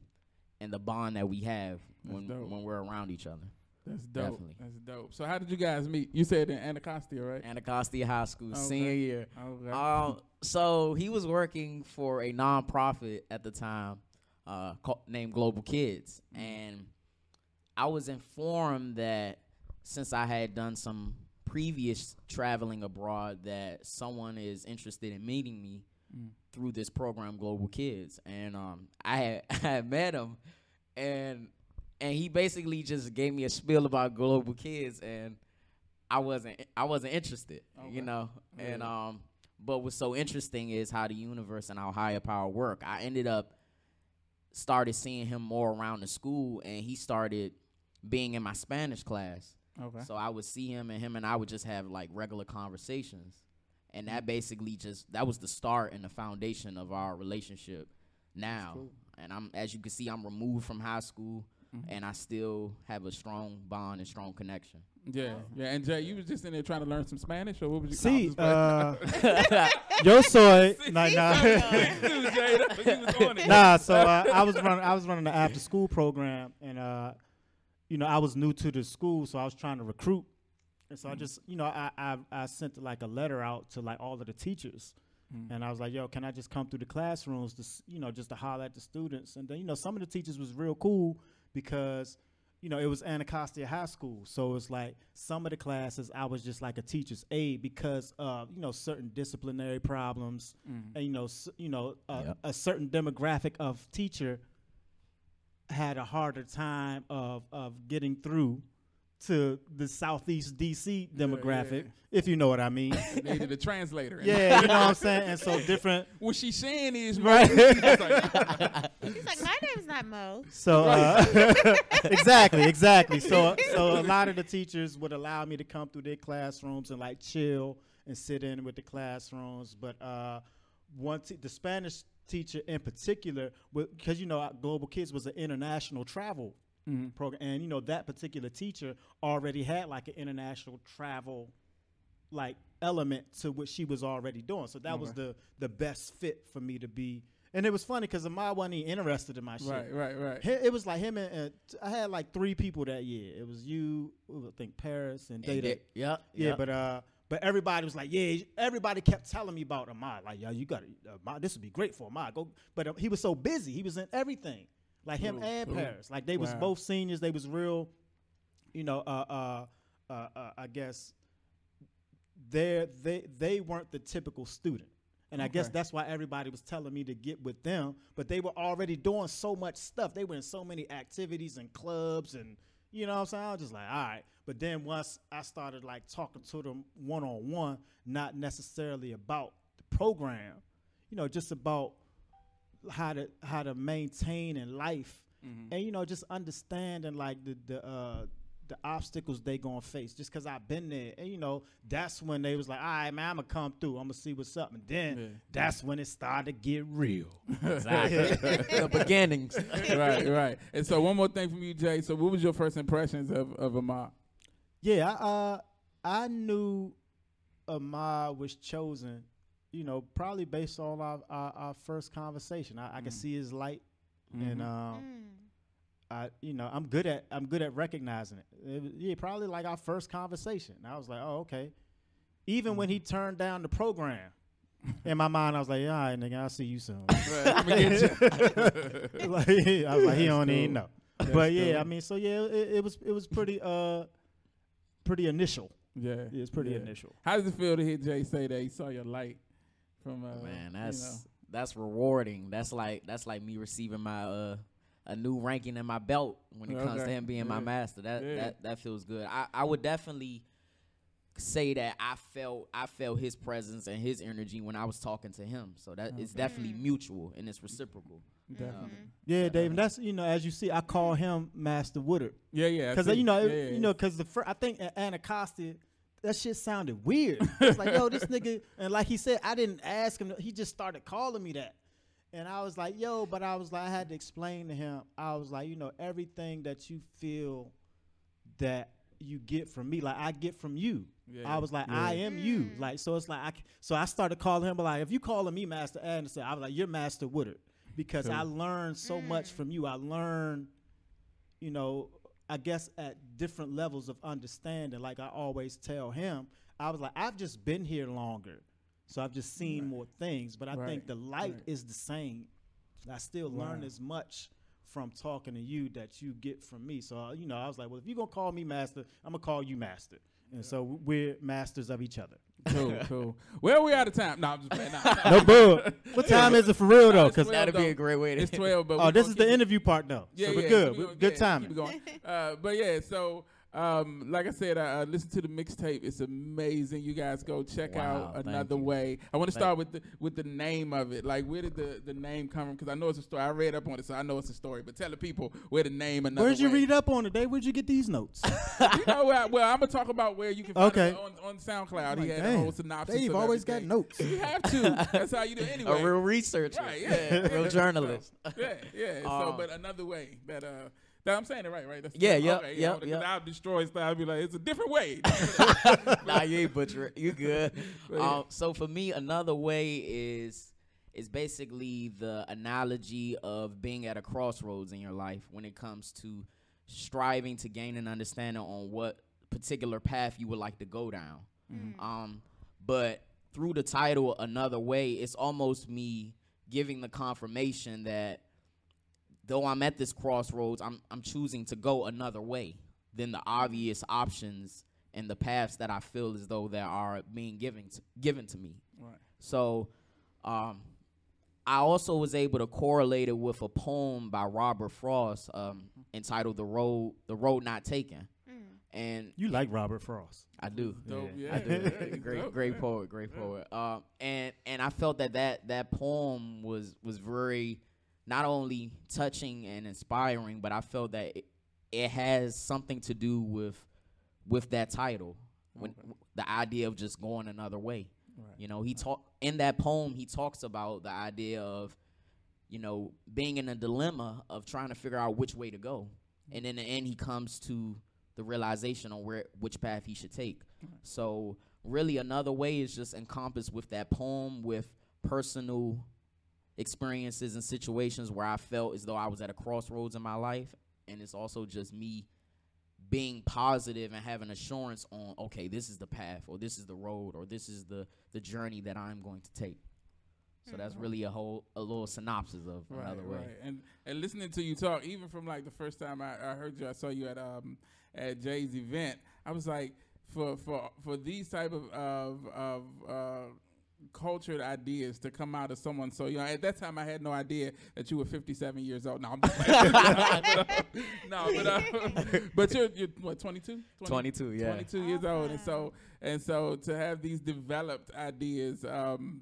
and the bond that we have when dope. when we're around each other. That's dope. Definitely. That's dope. So how did you guys meet? You said in Anacostia, right? Anacostia High School, Okay. senior year. Okay. Um, so he was working for a nonprofit at the time, uh, called, named Global Kids, and I was informed that since I had done some previous traveling abroad, that someone is interested in meeting me through this program, Global Kids, and um, I had *laughs* I had met him, and and he basically just gave me a spiel about Global Kids, and I wasn't I wasn't interested, Okay. you know, and um, but what's so interesting is how the universe and how higher power work. I ended up started seeing him more around the school, and he started being in my Spanish class. Okay. So I would see him, and him and I would just have like regular conversations, and Mm. that basically just that was the start and the foundation of our relationship. Now, cool. and I'm as you can see, I'm removed from high school, Mm-hmm. and I still have a strong bond and strong connection. yeah, yeah. And Jay, you was just in there trying to learn some Spanish, or what was you? See, nah, I'm uh, yo soy. Nah, Dude, nah. Jay, you was on it. nah, so uh, I was running. I was running the after school program, and uh, you know, I was new to the school, so I was trying to recruit, and so I just, you know, I I, I sent like a letter out to like all of the teachers, and I was like, yo, can I just come through the classrooms to, s- you know, just to holler at the students, and then you know, some of the teachers was real cool because. You know, it was Anacostia High School, so it's like some of the classes I was just like a teacher's aide because of you know certain disciplinary problems, and you know, s- you know, uh, Yep. a certain demographic of teacher had a harder time of of getting through to the southeast DC demographic, yeah. if you know what I mean. *laughs* Needed a translator. yeah, you know what I'm saying. And so different, *laughs* What she's saying is, right? She's like, *laughs* like, my name's not Mo. So uh, exactly, exactly. So so a lot of the teachers would allow me to come through their classrooms and like chill and sit in with the classrooms. But uh, one te- the Spanish teacher in particular, because you know Global Kids was an international travel program, and you know that particular teacher already had like an international travel like element to what she was already doing. So that was the the best fit for me to be. And it was funny because Ahmad wasn't even interested in my shit. Right, right, right. Hi- It was like him and, and t- I had like three people that year. It was you, I think Paris and And Data. Yeah, yep. but uh, but everybody was like, yeah. Everybody kept telling me about Ahmad. Like, yo, you got to, Ahmad, this would be great for Ahmad. Go, but uh, he was so busy. He was in everything. Like him Ooh, and ooh. Paris. Like they was Wow. both seniors. They was real. You know, uh, uh, uh, uh I guess they they they weren't the typical student. And I guess Okay. that's why everybody was telling me to get with them. But they were already doing so much stuff. They were in so many activities and clubs and you know what I'm saying? I was just like, all right. But then once I started like talking to them one on one, not necessarily about the program, you know, just about how to how to maintain in life Mm-hmm. and you know just understanding like the the uh the obstacles they gonna face just because i've been there and you know that's when they was like all right man i'm gonna come through i'm gonna see what's up and then Yeah. that's when it started to get real *laughs* Exactly. *laughs* the beginnings. right, right. And so one more thing from you, Jay. So what was your first impressions of of Ahmad? Yeah I, uh i knew ahmad was chosen you know probably based on our our, our first conversation i, I could see his light and Mhm. um Mm. I, you know, I'm good at I'm good at recognizing it. it was, yeah, probably like our first conversation. And I was like, oh, okay. Even when he turned down the program, *laughs* in my mind, I was like, all right, nigga, I'll see you soon. Right, I'ma get you. *laughs* like, I was like, he don't even cool. know. That's but yeah, cool. I mean, so yeah, it, it was it was pretty uh pretty initial. Yeah, It was pretty yeah. initial. How does it feel to hear Jay say that he saw your light from? Uh, Man, you that's know. that's rewarding. That's like that's like me receiving my uh a new ranking in my belt when it comes to him being my master. That Yeah. that that feels good. I, I would definitely say that I felt I felt his presence and his energy when I was talking to him. So that it's definitely mutual and it's reciprocal. Definitely. Mm-hmm. Yeah, Dave. And that's you know, as you see, I call mm-hmm. him Master Woodard. Yeah, yeah. Because uh, you know, Yeah, yeah, you know, because the fir- I think at Anacostia, that shit sounded weird. *laughs* It's like, yo, this nigga, and like he said, I didn't ask him. He just started calling me that, and I was like, yo, but I was like, I had to explain to him. I was like, you know, everything that you feel that you get from me, like I get from you. Yeah, I was like, yeah. I am you. Mm. Like, so it's like, I, so I started calling him, but like, if you calling me Master Anderson, I was like, you're Master Woodard because I learned so much Mm. from you. I learned, you know, I guess at different levels of understanding. Like I always tell him, I was like, I've just been here longer, so I've just seen Right. more things. But I Right, think the light right. is the same. I still learn as much from talking to you that you get from me. So uh, you know, I was like, well, if you're gonna call me master, I'm gonna call you master. And so we're masters of each other. Cool, *laughs* cool. Well, we out of time. No, I'm just playing. Nah, No bull. What time is it for real though? Because. That'd be a great way to It's twelve, but oh, this is the keep it- interview part though. Yeah, so yeah, we're good. keep We're good Yeah, timing. Keep going. Uh, but yeah, so um, like I said, I uh, listened to the mixtape. It's amazing. You guys go check Wow, out another you. way. I want to start with the with the name of it. Like, where did the, the name come from? Because I know it's a story. I read up on it, so I know it's a story. But tell the people where the name another. Where'd you way. read up on it, Dave? Where'd you get these notes? *laughs* you know, well, well, I'm gonna talk about where you can find Okay. it on, on SoundCloud. I'm he like, had a whole synopsis. Dave of always got notes. You have to. That's how you do *laughs* it anyway. a real researcher. Right, yeah. *laughs* real journalist. yeah, yeah. so, Uh, but another way that uh, that I'm saying it right, right? That's Yeah, okay, yep, yeah, yep, because yep. I'll destroy stuff. I'll be like, it's a different way. *laughs* *laughs* nah, you ain't butcher it. You good. *laughs* But. Um, so for me, another way is is basically the analogy of being at a crossroads in your life when it comes to striving to gain an understanding on what particular path you would like to go down. Mm-hmm. Um, but through the title, another way, it's almost me giving the confirmation that though I'm at this crossroads, I'm I'm choosing to go another way than the obvious options and the paths that I feel as though that are being given to, given to me. right. So, um, I also was able to correlate it with a poem by Robert Frost um, entitled "The Road The Road Not Taken," Mm. and You like Robert Frost. I do. Dope, Yeah, yeah. I do. *laughs* yeah, great, dope, great poet, great poet. Um, and and I felt that that that poem was was very not only touching and inspiring, but I felt that it, it has something to do with with that title, when Okay. the idea of just going another way. Right. You know, he talk in that poem. He talks about the idea of, you know, being in a dilemma of trying to figure out which way to go, and in the end, he comes to the realization on where which path he should take. So, really, another way is just encompassed with that poem with personal experiences and situations where I felt as though I was at a crossroads in my life, and it's also just me being positive and having assurance on okay, this is the path, or this is the road, or this is the the journey that I'm going to take. So that's Mhm. really a whole a little synopsis of Right, another way. right. And and listening to you talk, even from like the first time I, I heard you, I saw you at um at Jay's event. I was like, for for for these type of of of uh, cultured ideas to come out of someone so young. At that time, I had no idea that you were 57 years old. No, I'm just *laughs* *laughs* no, but uh, but you're you're what 22? 22, yeah. 22 years old, and so and so to have these developed ideas um,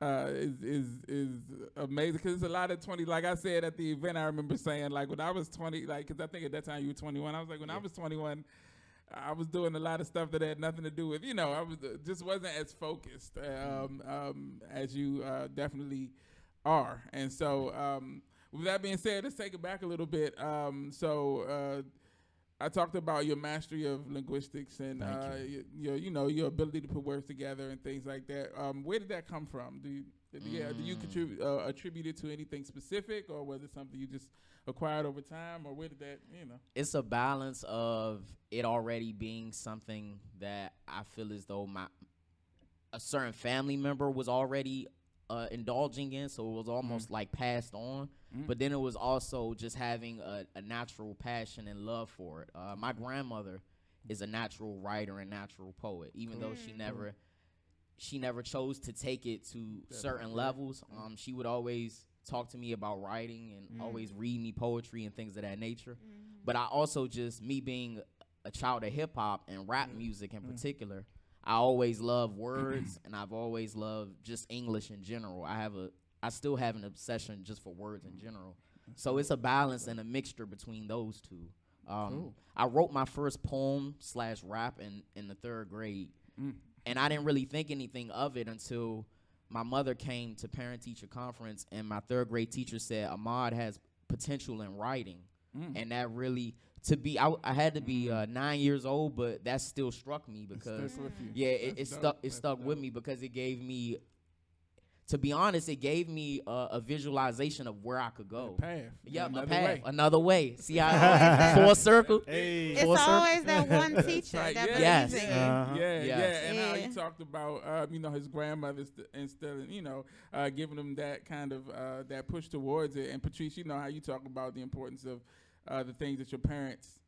uh, is is is amazing because it's a lot of 20. Like I said at the event, I remember saying like when I was 20, like because I think at that time you were 21. I was like when I was 21. I was doing a lot of stuff that had nothing to do with, you know, I was uh, just wasn't as focused um, um, as you uh, definitely are. And so, um, with that being said, let's take it back a little bit. Um, so, uh, I talked about your mastery of linguistics and Thank uh, y- your, you know, your ability to put words together and things like that. Um, where did that come from? Do you, yeah, do you Mm. contribute uh, attribute it to anything specific, or was it something you just acquired over time, or where did that, you know? it's a balance of it already being something that I feel as though my a certain family member was already uh, indulging in, so it was almost like passed on. Mm. But then it was also just having a, a natural passion and love for it. Uh, my grandmother is a natural writer and natural poet, even though she Cool. never she never chose to take it to certain levels. Um, she would always talk to me about writing and Mm. always read me poetry and things of that nature. Mhm. But I also just me being a child of hip hop and rap Mm. music in Mm. particular, I always love words *clears throat* and I've always loved just English in general. I have a I still have an obsession just for words in general. So it's a balance and a mixture between those two. Um, Cool. I wrote my first poem slash rap in, in the third grade, Mm. And I didn't really think anything of it until my mother came to parent teacher conference, and my third grade teacher said Ahmad has potential in writing Mm. and that really to be I, I had to be uh, nine years old but that still struck me because stuck with you. yeah it, it stuck it stuck with me because it gave me to be honest it gave me uh, a visualization of where i could go The path. yeah Another a path way. another way see how *laughs* full circle Hey. It's Full circle. always that *laughs* one teacher Right, that yeah. Yes. Uh, you. Uh-huh. Yeah, Yes. yeah, and how he talked about, um, you know, his grandmother st- instilling, you know, uh, giving him that kind of uh, that push towards it. And Patrice, you know how you talk about the importance of uh, the things that your parents,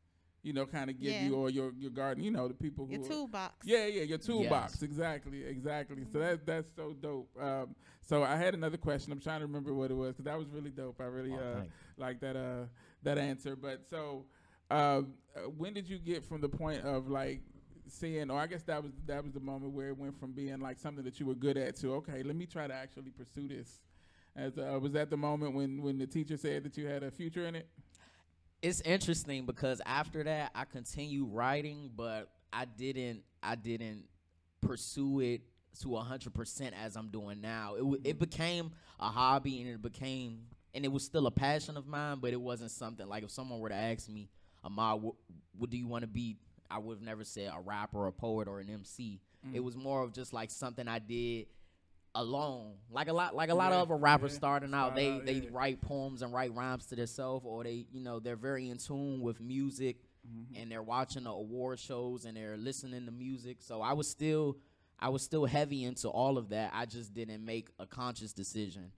you know, kind of give Yeah. you, or your your garden, you know, the people who. Your are- toolbox. yeah, yeah, your toolbox. Yes. Exactly, exactly. So that that's so dope. Um, so I had another question. I'm trying to remember what it was because that was really dope. I really Oh, uh, like that uh that answer. But so, um, uh, when did you get from the point of like seeing, or I guess that was that was the moment where it went from being like something that you were good at to okay, let me try to actually pursue this. As uh, was that the moment when when the teacher said that you had a future in it? It's interesting because after that I continued writing, but I didn't I didn't pursue it to hundred percent as I'm doing now. It w- it mm-hmm. became a hobby and it became and it was still a passion of mine, but it wasn't something like if someone were to ask me, Ahmad, what, what do you want to be? I would have never said a rapper, a poet, or an MC. It mm. was more of just like something I did alone. Like a lot like a lot Yeah, of other rappers yeah. starting out, they out, they yeah. write poems and write rhymes to themselves or they, you know, they're very in tune with music Mm-hmm. and they're watching the award shows and they're listening to music. So I was still I was still heavy into all of that. I just didn't make a conscious decision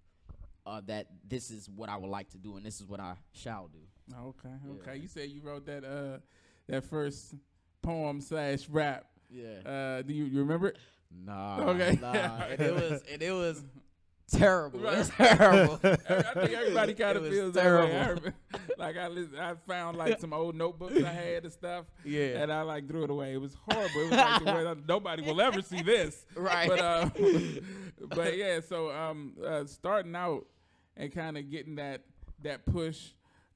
uh, that this is what I would like to do and this is what I shall do. Okay, okay. You said you wrote that uh that first poem slash rap. Yeah. Uh, do you, you remember it? Nah. Okay. Nah. and it *laughs* was and it was terrible. Right. It was terrible. *laughs* I think *laughs* everybody kind of feels. Terrible. like I, I found like some old notebooks I had and stuff, Yeah. and I like threw it away. It was horrible. It was like the way nobody will ever see this. Right. But uh, but yeah. So um, uh, starting out and kind of getting that that push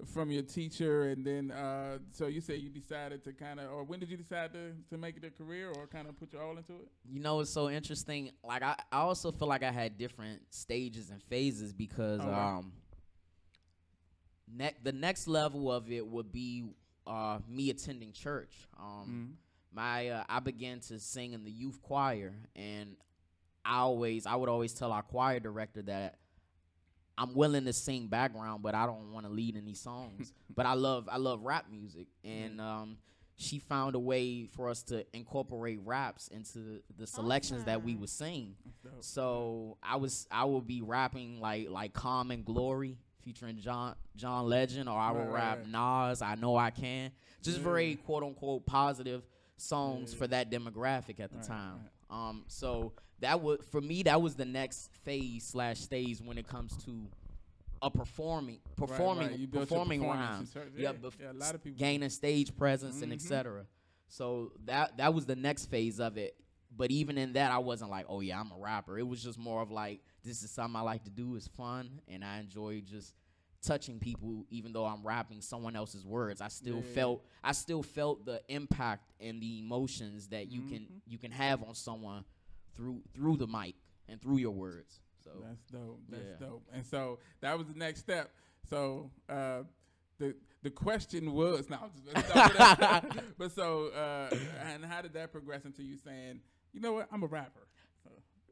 from your teacher, and then uh, so you said you decided to kind of, or when did you decide to to make it a career, or kind of put your all into it? You know, it's so interesting. Like I, I also feel like I had different stages and phases because wow. um ne- the next level of it would be uh me attending church. Um Mm-hmm. my uh, I began to sing in the youth choir and I always I would always tell our choir director that I'm willing to sing background, but I don't want to lead any songs. *laughs* but I love I love rap music, and um, she found a way for us to incorporate raps into the selections that we Awesome. would sing. So I was I would be rapping like like Common Glory featuring John John Legend, or I would Right, rap Nas. I know I can. Just very quote unquote positive songs for that demographic at the Right, time. Um, so that would for me that was the next phase slash stage when it comes to a performing performing right. Your performing rhymes. Yeah, yeah, yeah, a lot of people- gaining stage presence and Mhm. etc. So that that was the next phase of it. But even in that, I wasn't like, oh yeah, I'm a rapper. It was just more of like, this is something I like to do. It's fun, and I enjoy just touching people. Even though I'm rapping someone else's words, I still Yeah. felt I still felt the impact and the emotions that you can you can have on someone through through the mic and through your words. So That's dope. That's Yeah. dope. And so that was the next step. So uh, the the question was *laughs* now, I'm just- no, *laughs* but so uh, and how did that progress into you saying, you know what, I'm a rapper.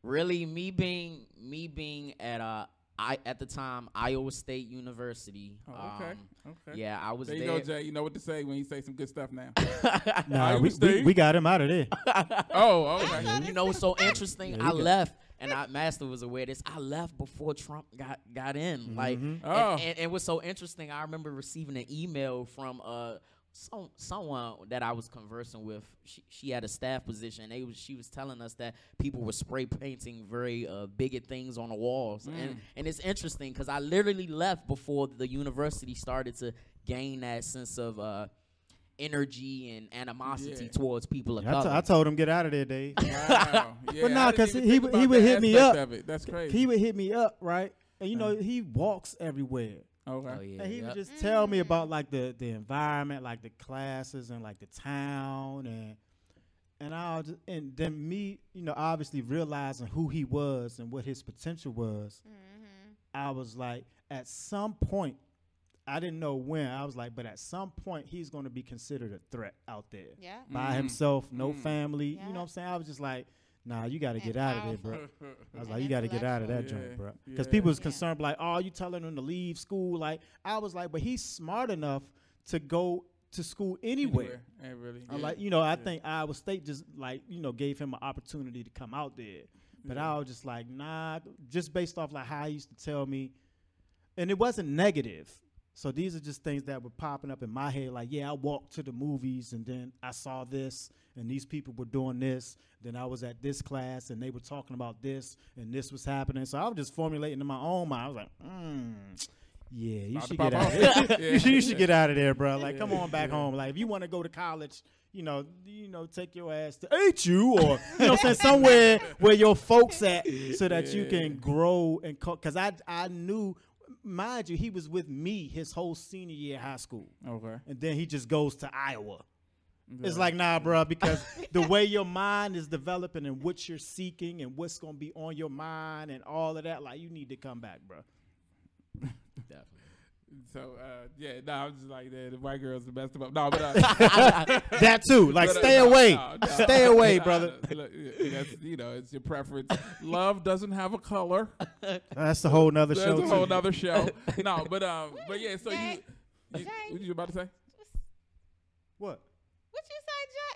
really me being me being at uh I at the time Iowa State University. Oh, okay. um, Okay. Yeah, I was There you there. go, Jay. You know what to say when you say some good stuff now. *laughs* Nah, we, we, we got him out of there. *laughs* oh, okay. you know what's so interesting? Yeah, I got- left, and I Master was aware of this. I left before Trump got got in. Like, Mhm. and, Oh. and, and it was so interesting. I remember receiving an email from uh some someone that I was conversing with. She, she had a staff position. They was she was telling us that people were spray painting very uh, bigot things on the walls, Mm. and and it's interesting because I literally left before the university started to gain that sense of uh energy and animosity Yeah. towards people of I, t- color. I told him get out of there, Dave. Wow. *laughs* Yeah, But nah, I didn't 'cause even he think would- he would hit me up. That's crazy. he would hit me up, right? And you know Uh. he walks everywhere. Okay. Oh, yeah, And he yep. would just tell me about like the the environment, like the classes and like the town and and I just and then me, you know, obviously realizing who he was and what his potential was, Mm-hmm. I was like, at some point, I didn't know when. I was like, but at some point, he's going to be considered a threat out there Yeah. by Mhm. himself, no Mm. family. You know what I'm saying? I was just like, nah, you got to get out of there, bro. *laughs* I was like, you got to get out of that intellectual. joint, bro. Because yeah. people was Yeah. concerned, like, oh, you telling him to leave school? Like, I was like, but he's smart enough to go to school anywhere. And really, I'm yeah. like, you know, I Yeah. think Iowa State just like, you know, gave him an opportunity to come out there. But Yeah. I was just like, nah, just based off like how he used to tell me, and it wasn't negative. So these are just things that were popping up in my head. Like, yeah, I walked to the movies and then I saw this, and these people were doing this. Then I was at this class and they were talking about this, and this was happening. So I was just formulating in my own mind. I was like, hmm. Yeah, you About should get out. Of there. *laughs* *laughs* Yeah. you should- you should get out of there, bro. Like, come on back yeah. home. Like, if you want to go to college, you know, you know, take your ass to HU or you know, saying somewhere where your folks at, so that you can grow and because I I knew, mind you, he was with me his whole senior year of high school, Okay. and then he just goes to Iowa. It's like nah, bro, because the way your mind is developing and what you're seeking and what's gonna be on your mind and all of that, like you need to come back, bro. *laughs* Definitely. So uh, yeah, no, I'm just like that. The white girl's the best of them. No, but uh, *laughs* That too, like but, uh, stay no, away, no, no. stay away, Nah, brother. look, that's, you know, it's your preference. Love doesn't have a color. That's a whole nother That's show a whole too. nother show. *laughs* no, but um, but yeah. So you, Jay, you Jay. what you about to say? What? What you say, Jay?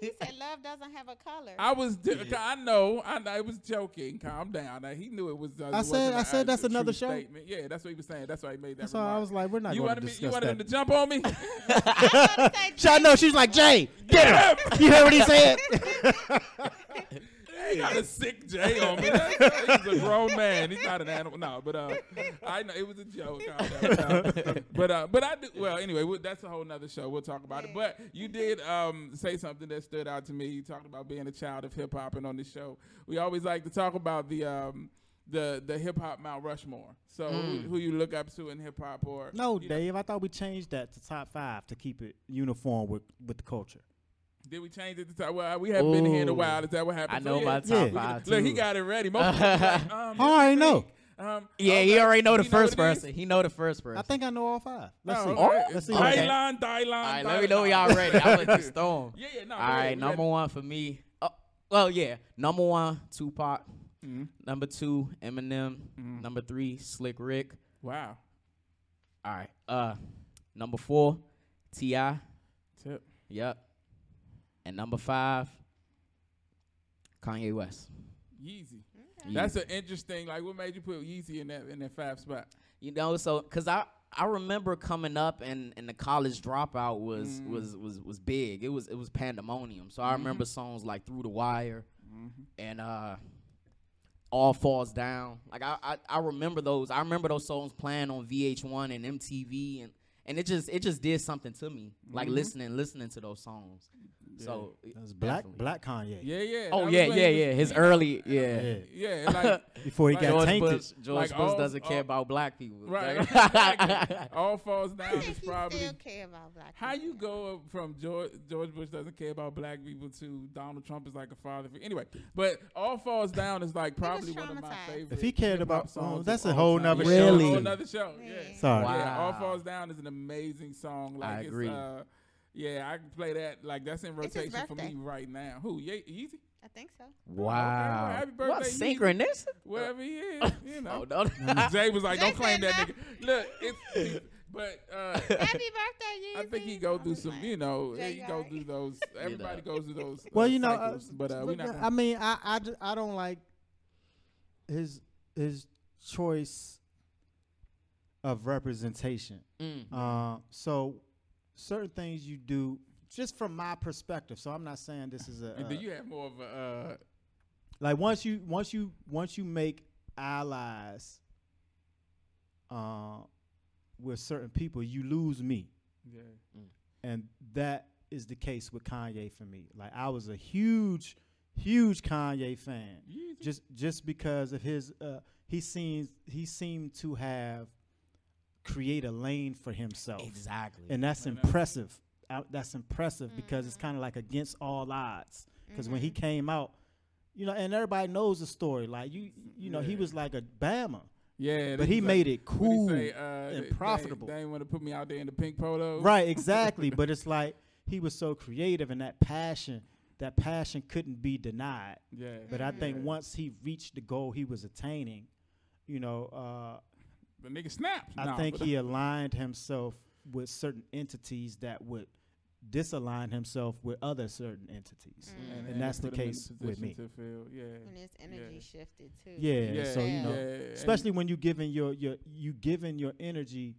Dave? You *laughs* said love doesn't have a color. I was. di- I know. I, know, I was joking. Calm down. Now, he knew it was. Uh, I it said- wasn't I a- said that's another show. Statement. Yeah, that's what he was saying. That's why he made that. So I was like, we're not you going wanted to me. You discuss wanted him to jump on me. *laughs* I was *laughs* say, I know she's like Jay, get him. you heard what he said? He got a sic Jay on me. He's a grown man. He's not an animal. No, but uh, I know it was a joke. Down. but uh, but I do. Well, anyway, we- that's a whole nother show. We'll talk about it. But you did um say something that stood out to me. You talked about being a child of hip hop, and on this show, we always like to talk about the um. The, the hip hop Mount Rushmore. So who, who you look up to in hip hop or No, you know, Dave. I thought we changed that to top five to keep it uniform with with the culture. Did we change it to top? Well, we haven't been here in a while. Is that what happened? I So, know yeah, my top *laughs* We we five can- Look, he got it ready. Most like, um, I already know. Um, Yeah, okay. he already know the You first what it is? person. He know the first person. I think I know all five. Let's Oh, see. okay. Let's see. Okay. Dylan, Dylan. All right, let me know y'all ready. I was just *laughs* storm. Yeah, yeah, no. All go ahead. right, We number one for me. Oh, well, yeah, number one, Tupac. Mhm. Number two, Eminem. Mhm. Number three, Slick Rick. Wow. All right. Uh, number four, Ti. Tip. Yep. And number five, Kanye West. Yeezy. Yeezy. That's an interesting. Like, what made you put Yeezy in that in that five spot? You know, so because I I remember coming up and and the college dropout was Mm. was was was big. It was it was pandemonium. So I Mhm. remember songs like Through the Wire Mm-hmm. and uh All Falls Down. Like I, I I remember those. I remember those songs playing on VH1 and MTV and and it just it just did something to me. Like Mhm. listening listening to those songs. So That was black definitely. black Kanye. Yeah, yeah. Oh yeah, when yeah, yeah. His you early yeah. Yeah. Yeah, like *laughs* Before he Like got George tainted. Bush, George Like Bush all- doesn't care about black people. right. Like- *laughs* exactly. *laughs* All falls down is he probably still care about black how people. you go from George George Bush doesn't care about black people to Donald Trump is like a father. figure. Anyway, but all falls down is like probably one of my traumatized. favorite. If he cared hip-hop about- oh, songs that's a whole time. nother Yeah, show. that's Really? whole nother show. Yeah. Yeah. Sorry. Yeah, All Falls Down is an amazing song. Like I it's, agree. Uh, yeah, I can play that. Like that's in It's his rotation for me birthday. right now. Who? Ye- Yeezy? I think so. Wow. happy what birthday, Yeezy. synchronicity? Wherever he is, *laughs* you know. Oh, no. *laughs* Jay was like, "Don't claim said that nigga." Look, it's but uh, *laughs* Happy birthday, Yeezy. I think he go through some, you know, Jay, he go alright? through those. Everybody goes through those. Well, uh, you know, uh, cycles, but uh, we but, not. I Gonna, mean, I, I, ju- I don't like his his choice of representation. Mm. Uh, so certain things you do, just from my perspective. So I'm not saying this is a and uh, then you have more of a. Uh, like once you once you once you make allies uh, with certain people, you lose me. yeah. and that is the case with Kanye for me. Like I was a huge, huge Kanye fan, just just because of his. Uh, he seems he seemed to have create a lane for himself, Exactly. and that's I know. impressive. Uh, that's impressive because it's Mhm. kind of like against all odds. Because when he Mhm. came out, you know, and everybody knows the story. Like you, you know, he was like a Bama, yeah, but he made it cool. say, uh, and they- profitable. They, didn't want to put me out there in the pink polo. Right, exactly. *laughs* but it's like he was so creative and that passion, that passion couldn't be denied. Yeah. But I think Yeah. once he reached the goal he was attaining, you know, uh, the nigga snapped. I Nah, think he aligned himself with certain entities that would disalign himself with other certain entities. Mm. And that's the put him in case with position me. To feel, yeah. And his energy Yeah. shifted too. Yeah, Yeah, so you know, yeah, and- especially when you giving your your you giving your energy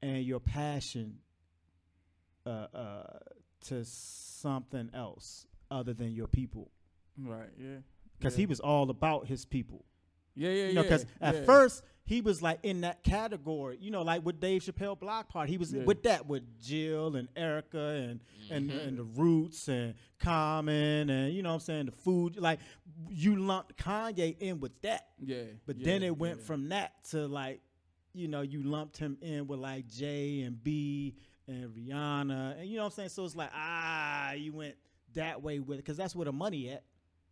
and your passion uh, uh, to something else other than your people right, yeah. because yeah. he was all about his people yeah, yeah, you know yeah. because at yeah. first he was like in that category you know like with dave chappelle block party he was Yeah. with that with jill and Erykah and and, Mhm. and the roots and common and you know what i'm saying the food like you lumped kanye in with that yeah, but yeah, then it went yeah. from that to like, you know, you lumped him in with like Jay and B and Rihanna, and you know what I'm saying. So it's like ah, you went that way with it because that's where the money at.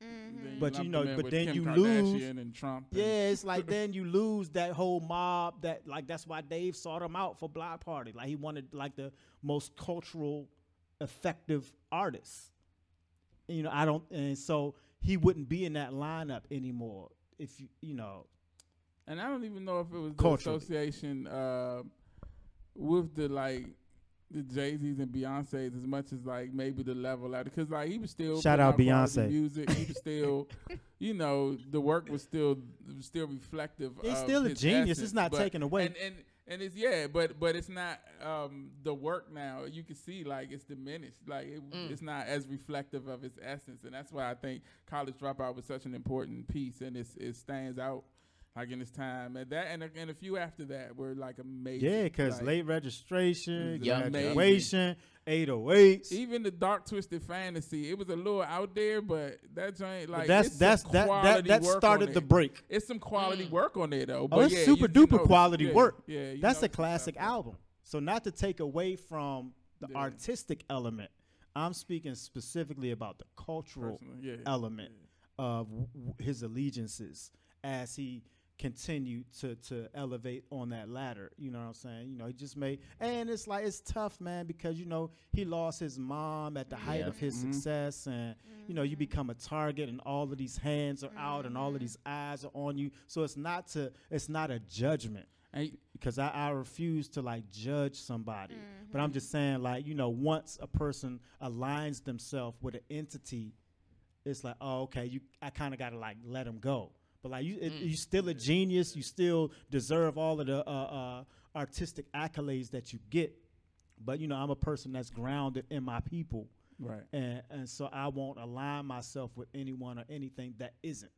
Mhm. But you lumped know, but then Kim you Kardashian lose- and Trump. and- Yeah, it's like *laughs* then you lose that whole mob. That like that's why Dave sought him out for Block Party. Like he wanted like the most cultural, effective artist. And, you know, I don't, and so he wouldn't be in that lineup anymore. If you, you know, And I don't even know if it was the Culturally. association uh, with the like the Jay Z's and Beyonce's as much as like maybe the level out because like he was still Shout putting out quality Beyonce. music. He was still, *laughs* you know, the work was still was still reflective. he's of still a genius. essence, it's not but- taken away. And and and it's yeah, but but it's not um the work now. You can see like it's diminished. Like it, Mm. it's not as reflective of its essence, and that's why I think College Dropout was such an important piece, and it's, it stands out like in its time. And that and a, and a few after that were like amazing. Yeah, because like, late registration, It's Yeah, graduation, 808s. Even the dark twisted fantasy, it was a little out there, but that joint like that's that's that that that started the break. It's some quality Mm. work on there though. But Oh, it's yeah, super you- you duper quality yeah, work. Yeah, you That's a classic stuff. album. So not to take away from the Yeah. artistic element, I'm speaking specifically about the cultural yeah. element of w- w- his allegiances as he continue to to elevate on that ladder. You know what I'm saying? You know, he just made and it's like it's tough, man, because you know he lost his mom at the height Yeah. of his Mhm. success, and you know you mm-hmm. become a target, and all of these hands are out, and all of mm-hmm. these eyes are on you. So it's not to it's not a judgment And because I, I refuse to like judge somebody. But I'm mm-hmm. just saying, like, you know, once a person aligns themselves with an entity, it's like, oh, okay, you I kind of gotta like let them go. But like you, it, you still a genius. You still deserve all of the uh, uh, artistic accolades that you get. But you know, I'm a person that's grounded in my people, right. and and so I won't align myself with anyone or anything that isn't.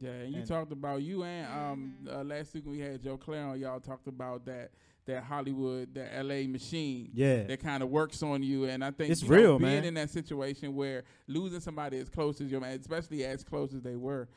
Yeah, and you And- talked about you and um uh, last week we had Joe Claire on, y'all talked about that that Hollywood, that LA machine. Yeah. That kind of works on you, and I think It's you know, real, being man. in that situation where losing somebody as close as your man, especially as close as they were,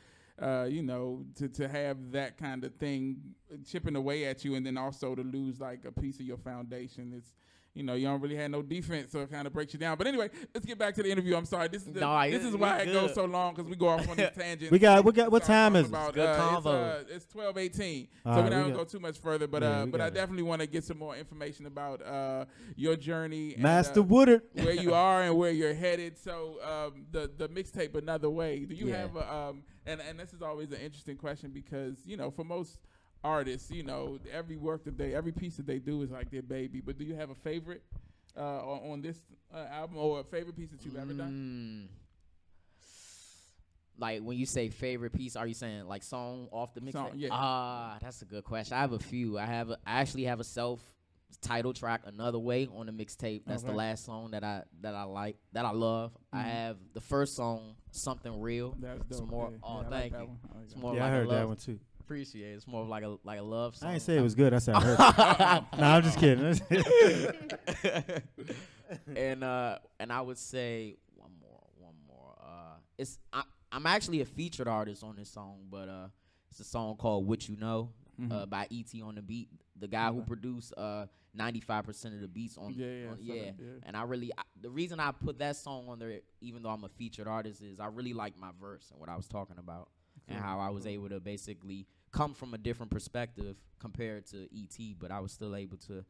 uh, you know, to to have that kind of thing chipping away at you, and then also to lose like a piece of your foundation, it's. You know, you don't really have no defense, so it kind of breaks you down. But anyway, let's get back to the interview. I'm sorry. This is the, No, this is why you it goes so long because we go off on these *laughs* tangents. We got we got what time is talking it? about, Good uh, convo. It's, uh, it's twelve eighteen, All so right, we're not we go too much further. But Yeah, uh, but I definitely want to get some more information about uh, your journey, and, Master uh, Woodard. where you *laughs* are and where you're headed. So um, the the mixtape another way. Do you Yeah. have a, um and and this is always an interesting question because you know for most artists, you know every work that they every piece that they do is like their baby. But do you have a favorite uh, on, on this uh, album or a favorite piece that you've ever done? Mm. Like when you say favorite piece, are you saying like song off the Song, mixtape? yeah. Ah, that's a good question. I have a few. I have. A, I actually have a self title track another way on the mixtape. That's the last song that I that I like that I love. I Mhm. have the first song, something real. That's It's dope. more. Yeah, oh, yeah, I like thank you. like It's more Yeah, like I a heard love. that one too. Appreciate. It's more of like a like a love song. I ain't say it was good. I said I heard. *laughs* it. nah, I'm just kidding. *laughs* *laughs* and uh and I would say one more, one more. Uh it's I, I'm actually a featured artist on this song, but uh it's a song called What You Know Mm-hmm. uh by E.T. on the beat. The guy who produced uh 95% of the beats on Yeah, yeah, on- yeah. that- yeah. And I really I, the reason I put that song on there even though I'm a featured artist is I really like my verse and what I was talking about and how I was able to basically come from a different perspective compared to E.T. but I was still able to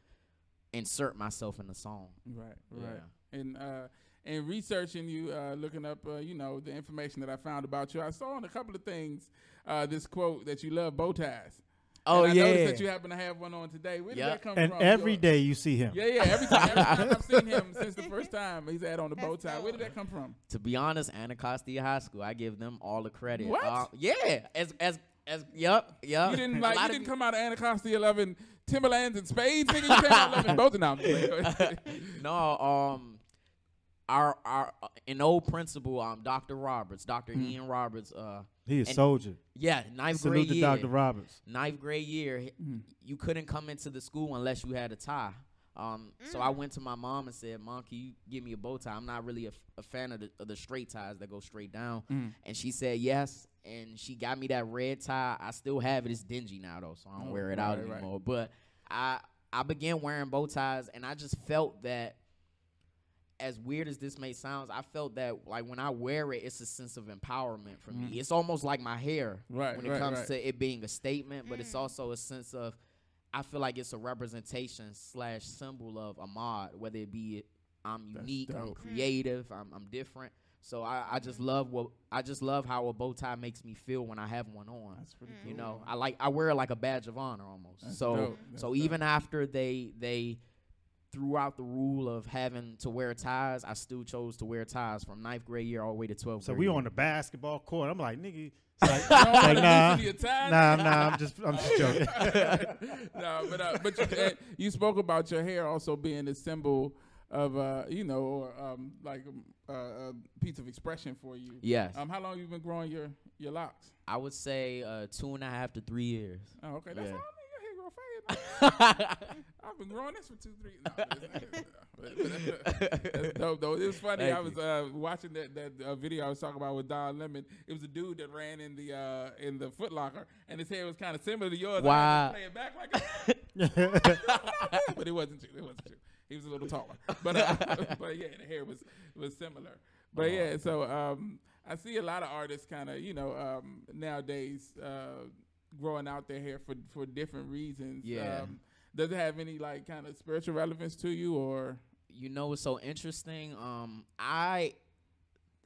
insert myself in the song. Right, right. Yeah. And uh, and researching you, uh, looking up, uh, you know, the information that I found about you, I saw in a couple of things uh, this quote that you love bow ties. Oh and I yeah. noticed that you happen to have one on today. Where did Yeah. that come and from? every Your- day you see him. Yeah, yeah. Every time, every time I've seen him since the first *laughs* time he's had on the bow tie. Where did that come from? to be honest, Anacostia High School, I give them all the credit. What? Uh, yeah, as as as yep, yep. You didn't like. You didn't come out of Anacostia loving Timberlands and Spades. Nigga, you came out loving both of them. *laughs* *laughs* no, um, our our uh, an old principal, um, Dr. Roberts, Dr. Mm. Ian Roberts, uh, He a soldier. yeah, ninth Salute grade to year, Dr. Roberts. ninth grade year, Mm. you couldn't come into the school unless you had a tie. Um, so I went to my mom and said, "Mom, can you give me a bow tie? I'm not really a, f- a fan of the, of the straight ties that go straight down." Mm. And she said yes, and she got me that red tie. I still have it. It's dingy now though, so I don't Oh, wear it out right, right. anymore. But I I began wearing bow ties, and I just felt that. As weird as this may sound, I felt that like when I wear it, it's a sense of empowerment for Mm. me. It's almost like my hair Right, when it right, comes right. to it being a statement, but it's Mm. also a sense of I feel like it's a representation slash symbol of Ahmad, whether it be I'm unique, I'm dope. creative, I'm, I'm different. So I, I just love what I just love how a bow tie makes me feel when I have one on. That's pretty You cool. know, I like I wear it like a badge of honor almost. That's so so dope. even after they they threw out the rule of having to wear ties, I still chose to wear ties from ninth grade year all the way to 12th So grade we year. on the basketball court. I'm like, nigga. It's *laughs* like, You don't like, nah, loosen your ties? nah, nah. I'm just, I'm just *laughs* joking. no, but uh, but you, uh, you spoke about your hair also being a symbol of uh, you know, or um, like um, uh, a piece of expression for you. Yes. Um, how long you been growing your your locks? I would say uh, two and a half to three years. Oh, okay. That's Yeah. all. I mean, your hair grow fast. *laughs* I've been growing this for two, three. No, *laughs* that's dope though. It was funny. Thank I was uh, watching that that uh, video I was talking about with Don Lemon. It was a dude that ran in the uh, in the Foot Locker, and his hair was kind of similar to yours. Wow. had to play it back like, *laughs* but it wasn't true. It wasn't true. He was a little taller, *laughs* but uh, *laughs* but yeah, the hair was was similar. But yeah, so um, I see a lot of artists kind of you know um, nowadays uh, growing out their hair for for different reasons. Yeah. Um, does it have any like kind of spiritual relevance to you, or you know what's so interesting? Um, I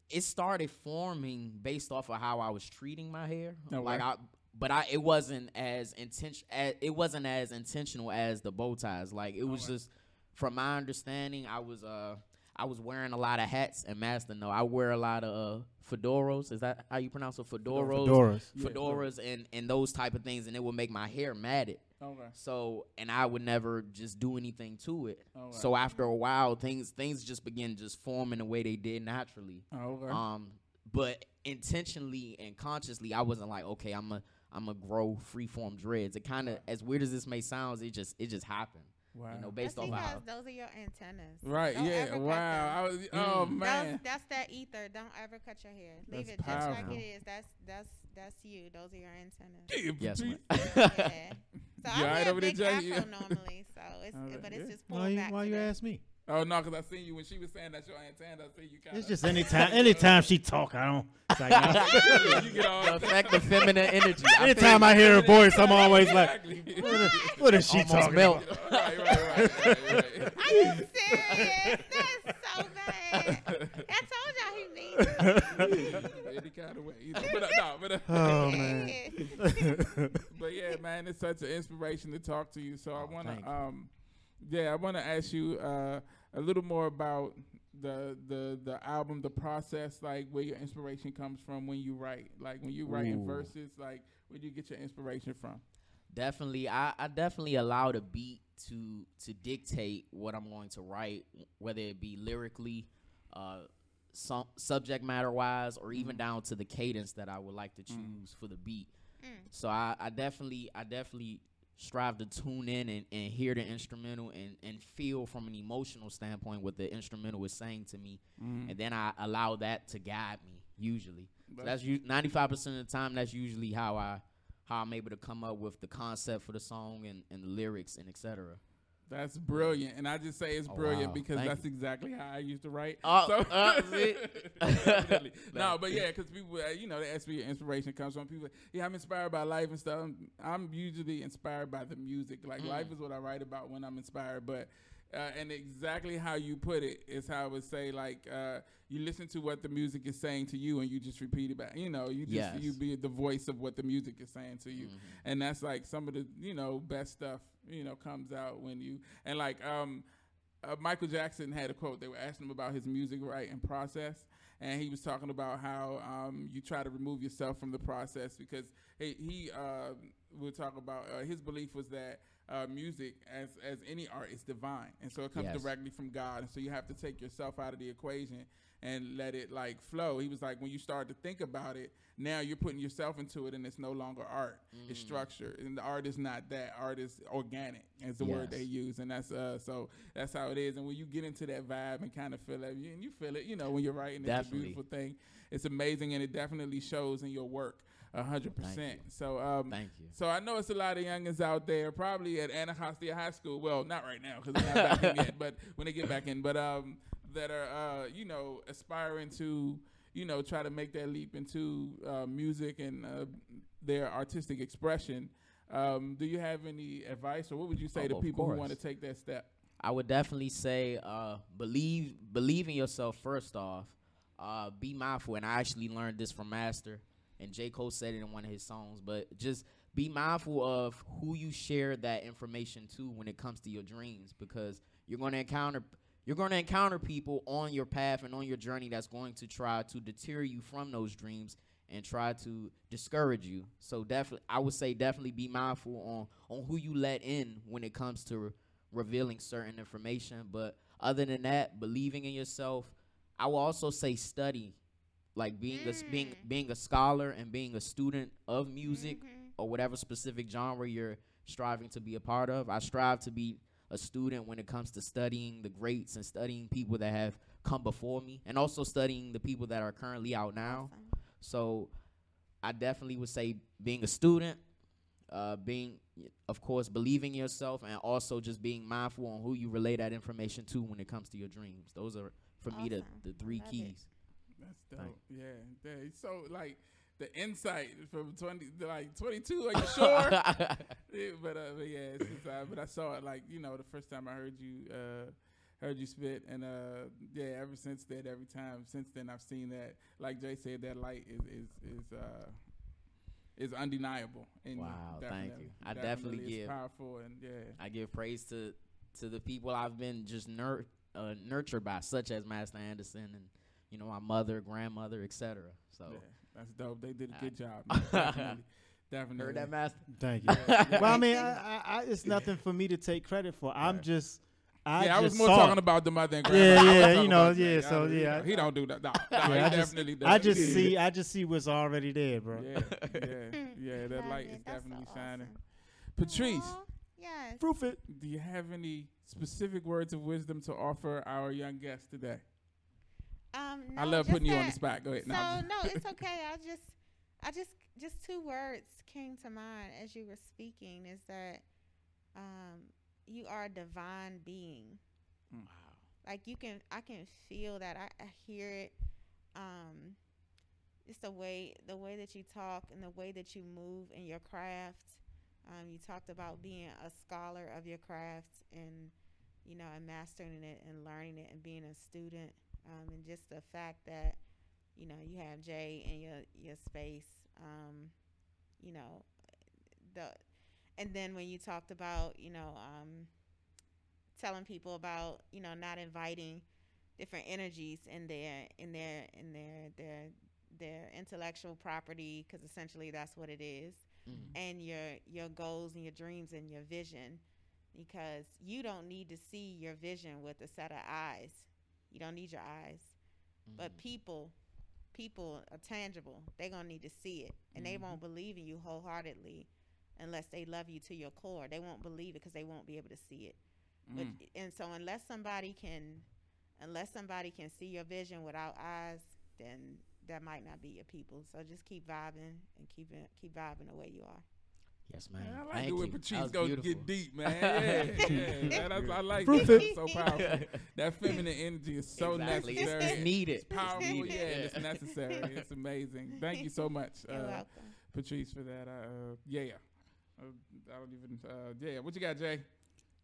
it started forming based off of how I was treating my hair. Okay. Like I, but I it wasn't as intention. As, it wasn't as intentional as the bow ties. Like it was Okay. just from my understanding, I was uh I was wearing a lot of hats and master. No, I wear a lot of uh, fedoras. Is that how you pronounce it? Fedoras. Fedoras. Yeah, Fedoras and, and those type of things, and it would make my hair matted. okay? So, and I would never just do anything to it. Okay. So after a while, things things just begin just forming the way they did naturally. Okay. Um, but intentionally and consciously, I wasn't like, okay, I'm a I'm a grow freeform dreads. It kind of, as weird as this may sound, it just it just happened. Wow. You know, That's based off of because how. those are your antennas. right? Don't Yeah. Wow. I them. was. Oh Mm. man. Those, that's that ether. Don't ever cut your hair. Leave That's it just like it is. That's that's that's you. Those are your antennas. Yes, ma'am. yeah. *laughs* So You I alright wear a over there, big Jackie? afro normally, so it's Alright, *laughs* but it's good. just pulled Why you, back. why you ask me? Oh no, because I seen you when she was saying that's your antenna. I see you kind It's just anytime anytime she talk, I don't. It's like, *laughs* I- you get all the effect of feminine energy. I anytime I hear her voice, I'm always like, exactly. what is, what is she Almost talking melt. about? right, right, right, right, right. Are you serious? That's so bad. I told y'all he mean. *laughs* Any kind of way. You know, but, uh, no, but, uh, Oh man. *laughs* but yeah, man, it's such an inspiration to talk to you. So I Oh, want thank to, you. Yeah, I want to ask you uh, a little more about the the the album, the process, like where your inspiration comes from when you write, like when you write in verses, like where do you get your inspiration from? definitely I, I definitely allow the beat to to dictate what I'm going to write, whether it be lyrically, uh, some subject matter wise, or even down to the cadence that I would like to choose for the beat. Mm. So I, I definitely I definitely strive to tune in and, and hear the instrumental and, and feel from an emotional standpoint what the instrumental is saying to me. Mm-hmm. And then I allow that to guide me usually. So that's ninety five percent of the time that's usually how I how I'm able to come up with the concept for the song and, and the lyrics and etc. That's brilliant, and I just say it's Oh, brilliant wow. because Thank that's you. exactly how I used to write. Oh, So- uh, *laughs* *laughs* no, but yeah, because people, uh, you know, they ask me inspiration comes from. People, yeah, I'm inspired by life and stuff. I'm, I'm usually inspired by the music. Like Mm. life is what I write about when I'm inspired. But uh, and exactly how you put it is how I would say. Like uh, you listen to what the music is saying to you, and you just repeat it back. You know, you just Yes. you be the voice of what the music is saying to you Mhm. and that's like some of the you know best stuff you know comes out when you and like um uh, Michael Jackson had a quote they were asking him about his music writing process and he was talking about how um you try to remove yourself from the process because he, he uh would talk about uh, his belief was that uh, music as as any art is divine. And so it comes Yes. directly from God. And so you have to take yourself out of the equation and let it like flow. He was like when you start to think about it now you're putting yourself into it and it's no longer art. It's Mm. structure. And the art is not that. Art is organic is the word they use. And that's uh so that's how it is. And when you get into that vibe and kind of feel it and you feel it you know when you're writing it's a beautiful thing. It's amazing. And it definitely shows in your work hundred percent so um Thank you. so I know it's a lot of youngins out there, probably at Anacostia High School. Well, not right now because they're not back in yet, *laughs* but when they get back in, but um, that are uh, you know, aspiring to you know, try to make that leap into uh, music and uh, their artistic expression. Um, do you have any advice, or what would you say Oh, to people who want to take that step? I would definitely say uh, believe believe in yourself first off. Uh, be mindful, and I actually learned this from Master, and J Cole said it in one of his songs. But just be mindful of who you share that information to when it comes to your dreams, because you're going to encounter you're going to encounter people on your path and on your journey that's going to try to deter you from those dreams and try to discourage you. So definitely, I would say definitely be mindful on on who you let in when it comes to re- revealing certain information. But other than that, believing in yourself. I will also say study, like being a s- being Mm. being a scholar and being a student of music Mhm. or whatever specific genre you're striving to be a part of. I strive to be a student when it comes to studying the greats and studying people that have come before me and also studying the people that are currently out now. So I definitely would say being a student, uh, being, of course, believing yourself, and also just being mindful on who you relay that information to when it comes to your dreams. Those are, for me, the, the three Love it. That's dope. Yeah, yeah. So like, the insight from twenty like twenty two. Are you *laughs* sure? *laughs* Yeah, but uh, but yeah, uh, but I saw it like you know the first time I heard you uh, heard you spit, and uh, yeah, ever since that, every time since then I've seen that. Like Jay said, that light is is is uh, is undeniable. And Wow, thank you. I definitely give- powerful, and yeah, I give praise to to the people I've been just nur- uh, nurtured by, such as Master Anderson and you know my mother, grandmother, etc. So yeah, that's dope. They did a good job. *laughs* definitely, definitely. heard that, Master. Thank you. *laughs* well, I mean, I, I, I, it's nothing for me to take credit for. I'm Right. just. I yeah, I was just more talking it. about the mother and Yeah, grandmother. I yeah, you know, yeah, Jay. so, I- he yeah. don't- he don't do that. No, no, Yeah, he I just, definitely does. I just see, I just see what's already there, bro. Yeah, yeah, *laughs* yeah. That light is definitely so shining. awesome. Patrice, Aw, yes. Proof it. do you have any specific words of wisdom to offer our young guests today? Um, I love putting you on the spot. Go ahead. So No, no, *laughs* it's okay. I just, I just, just two words came to mind as you were speaking. Is that, um, you are a divine being. Mm. Like you can, I can feel that. I, I hear it. Um, it's the way, the way that you talk and the way that you move in your craft. Um, you talked about being a scholar of your craft and, you know, and mastering it and learning it and being a student. Um, and just the fact that, you know, you have Jay in your your space. Um, you know, the, and then when you talked about, you know, um, telling people about, you know, not inviting different energies in their in their in their their their intellectual property because essentially that's what it is Mhm. and your your goals and your dreams and your vision because you don't need to see your vision with a set of eyes you don't need your eyes. But Mhm. people people are tangible. They're gonna need to see it. And they Mhm. won't believe in you wholeheartedly unless they love you to your core. They won't believe it because they won't be able to see it. But Mm. and so unless somebody can unless somebody can see your vision without eyes then that might not be your people. So just keep vibing and keep keep vibing the way you are yes, man. Man, I like Thank it when Patrice was go beautiful. get deep, man. Yeah, yeah. *laughs* That- I, I like Proof that. it. That's so powerful. That feminine energy is so exactly. Necessary. it's needed. It's powerful, Needed. yeah, it's necessary. *laughs* It's amazing. Thank you so much, you're uh, welcome Patrice, for that. Uh, yeah, uh, I don't even. Uh, yeah, what you got, Jay?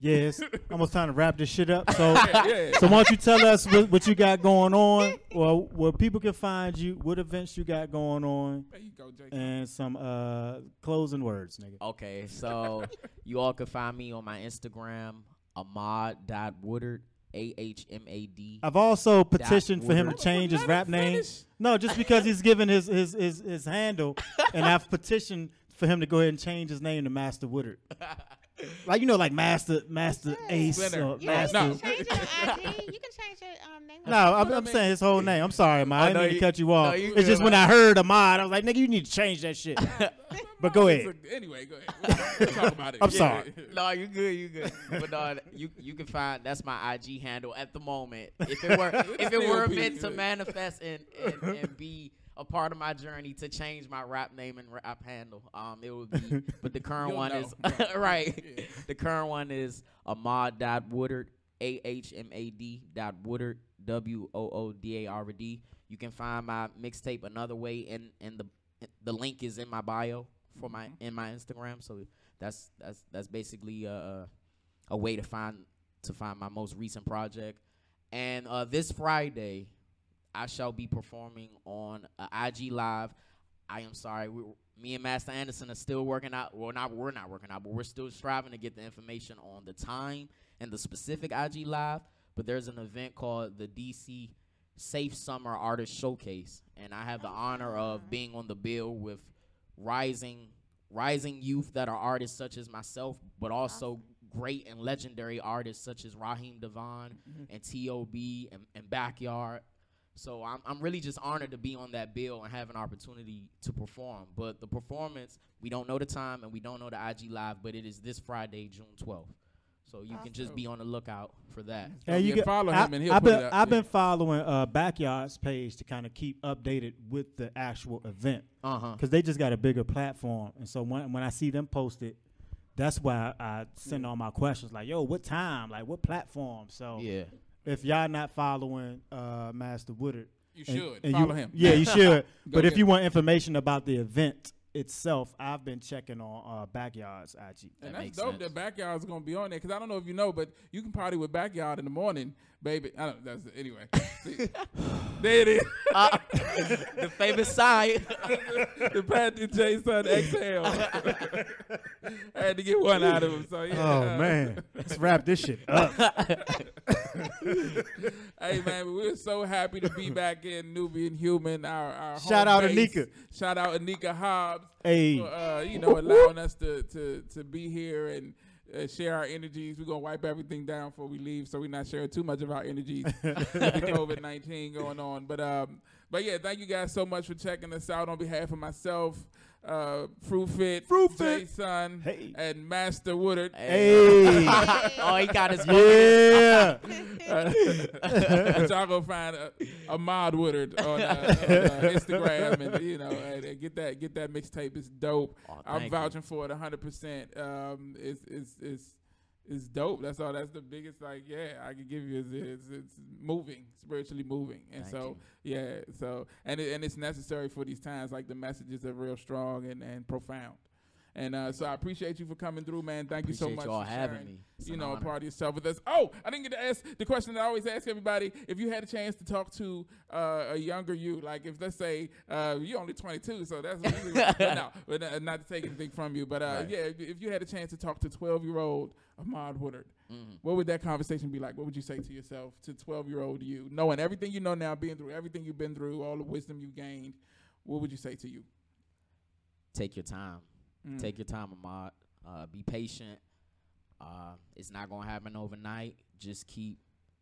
Yes, almost time to wrap this shit up. So, *laughs* Yeah, yeah. so why don't you tell us what, what you got going on, or where people can find you, what events you got going on, there you go, Jay. and some uh closing words, nigga. Okay, so you all can find me on my Instagram, ahmad.woodard, A H M A D. I've also petitioned for him to change his rap him name. No, just because he's given his his his, his handle, and I've petitioned for him to go ahead and change his name to Master Woodard. *laughs* Like you know, like Master Master What's? Ace Splinter. or you Master. No. can change your IG. You can change your um, name. No, I'm, I I'm saying his whole name. I'm sorry, man. I didn't no, mean to you- cut you off. no, you it's just good, when. I heard Ahmad, I was like, nigga, you need to change that shit. *laughs* But go ahead. *laughs* Anyway, go ahead. We'll, we'll talk about it. I'm Yeah. sorry. *laughs* No, you good, you good. But no, you you can find that's my IG handle at the moment. If it were if it Still were meant to good. manifest and, and, and be a part of my journey to change my rap name and rap handle, um, it would be. *laughs* But the current one know. is *laughs* Right. *laughs* Yeah. The current one is Ahmad.Woodard, A H M A D dot Woodard, W O O D A R D. You can find my mixtape another way, in in the the link is in my bio for my Mhm. in my Instagram. So that's that's that's basically a a way to find to find my most recent project. And uh, this Friday, I shall be performing on uh, a IG Live. I am sorry, we, me and Master Anderson are still working out. Well, not we're not working out, but we're still striving to get the information on the time and the specific IG Live. But there's an event called the DC Safe Summer Artist Showcase, and I have the oh, honor of being on the bill with rising rising youth that are artists such as myself, but also great and legendary artists such as Raheem DeVaughn mm-hmm. and T.O.B. and, and Backyard. So I'm, I'm really just honored to be on that bill and have an opportunity to perform. But the performance, we don't know the time and we don't know the IG live, but it is this Friday, June 12th. So you can just be on the lookout for that. So you get- follow I, him and he'll I've put been it up. I've Yeah. been following uh, Backyard's page to kind of keep updated with the actual event Uh huh. because they just got a bigger platform, and so when when I see them post it, that's why I send all my questions like, "Yo, what time? Like, what platform?" So Yeah. If y'all not following uh, Master Woodard, You And- should and follow you- him. Yeah, you *laughs* should. but if you want information about the event itself, I've been checking on uh, Backyards IG. And That that's makes dope sense. that Backyard's gonna be on there because I don't know if you know, but you can party with Backyard in the morning, baby. I don't. That's anyway. *laughs* See, there it is. Uh, the famous sign. *laughs* the Patty J son exhale. I had to get one out of him. So yeah. Oh man, let's wrap this shit up. *laughs* hey man, we're so happy to be back in Nubian Hueman. Our, our Shout home out base. Anika. Shout out Anika Hobbs. Hey. for, uh, you know, allowing us to to to be here and. Uh, share our energies. We're gonna wipe everything down before we leave, so we're not sharing too much of our energies with the *laughs* COVID nineteen going on. But um, but yeah, thank you guys so much for checking us out on behalf of myself, uh, Fruit Fit, Fruit Fit. Jason, Hey. and Master Woodard. Hey, oh, he got his *laughs* yeah. *laughs* but y'all go find a, Ahmad Woodard on, uh, on uh, *laughs* Instagram and you know and, and get that get that mixtape. It's dope. Oh, I'm thank you. vouching for it 100. percent Um, it's it's it's it's dope. That's all. That's the biggest like yeah I can give you. Is it's, it's moving spiritually moving, and Thank so yeah. So and it, and it's necessary for these times. Like the messages are real strong and and profound. And uh, so I appreciate you for coming through, man. Thank you so much y'all for having sharing, me. It's you know, a part of yourself with us. Oh, I didn't get to ask the question that I always ask everybody. If you had a chance to talk to uh, a younger you, like if let's say uh, you're only 22, so that's really, but no, *laughs* but uh, not to take anything from you, but uh, Right. yeah, if, you had a chance to talk to 12 year old Ahmad Woodard, Mhm. what would that conversation be like? What would you say to yourself, to 12 year old you, knowing everything you know now, being through everything you've been through, all the wisdom you've gained? What would you say to you? Take your time. Mm. Take your time, Ahmad. Uh, be patient. Uh, it's not gonna happen overnight. Just keep.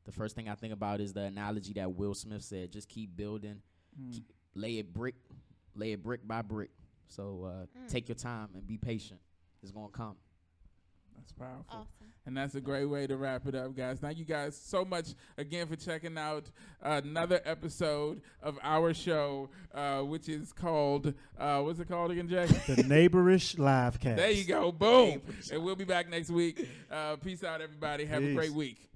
The first thing I think about is the analogy that Will Smith said. Just keep building. Mm. Keep, lay it brick, lay it brick by brick. So uh, Mm. take your time and be patient. It's gonna come. That's powerful. Awesome. And that's a great way to wrap it up, guys. Thank you guys so much again for checking out another episode of our show, uh, which is called, uh, what's it called again, Jay? The neighborish live cast. there you go. Boom. And we'll be back next week. Uh, peace out, everybody. Have a great week.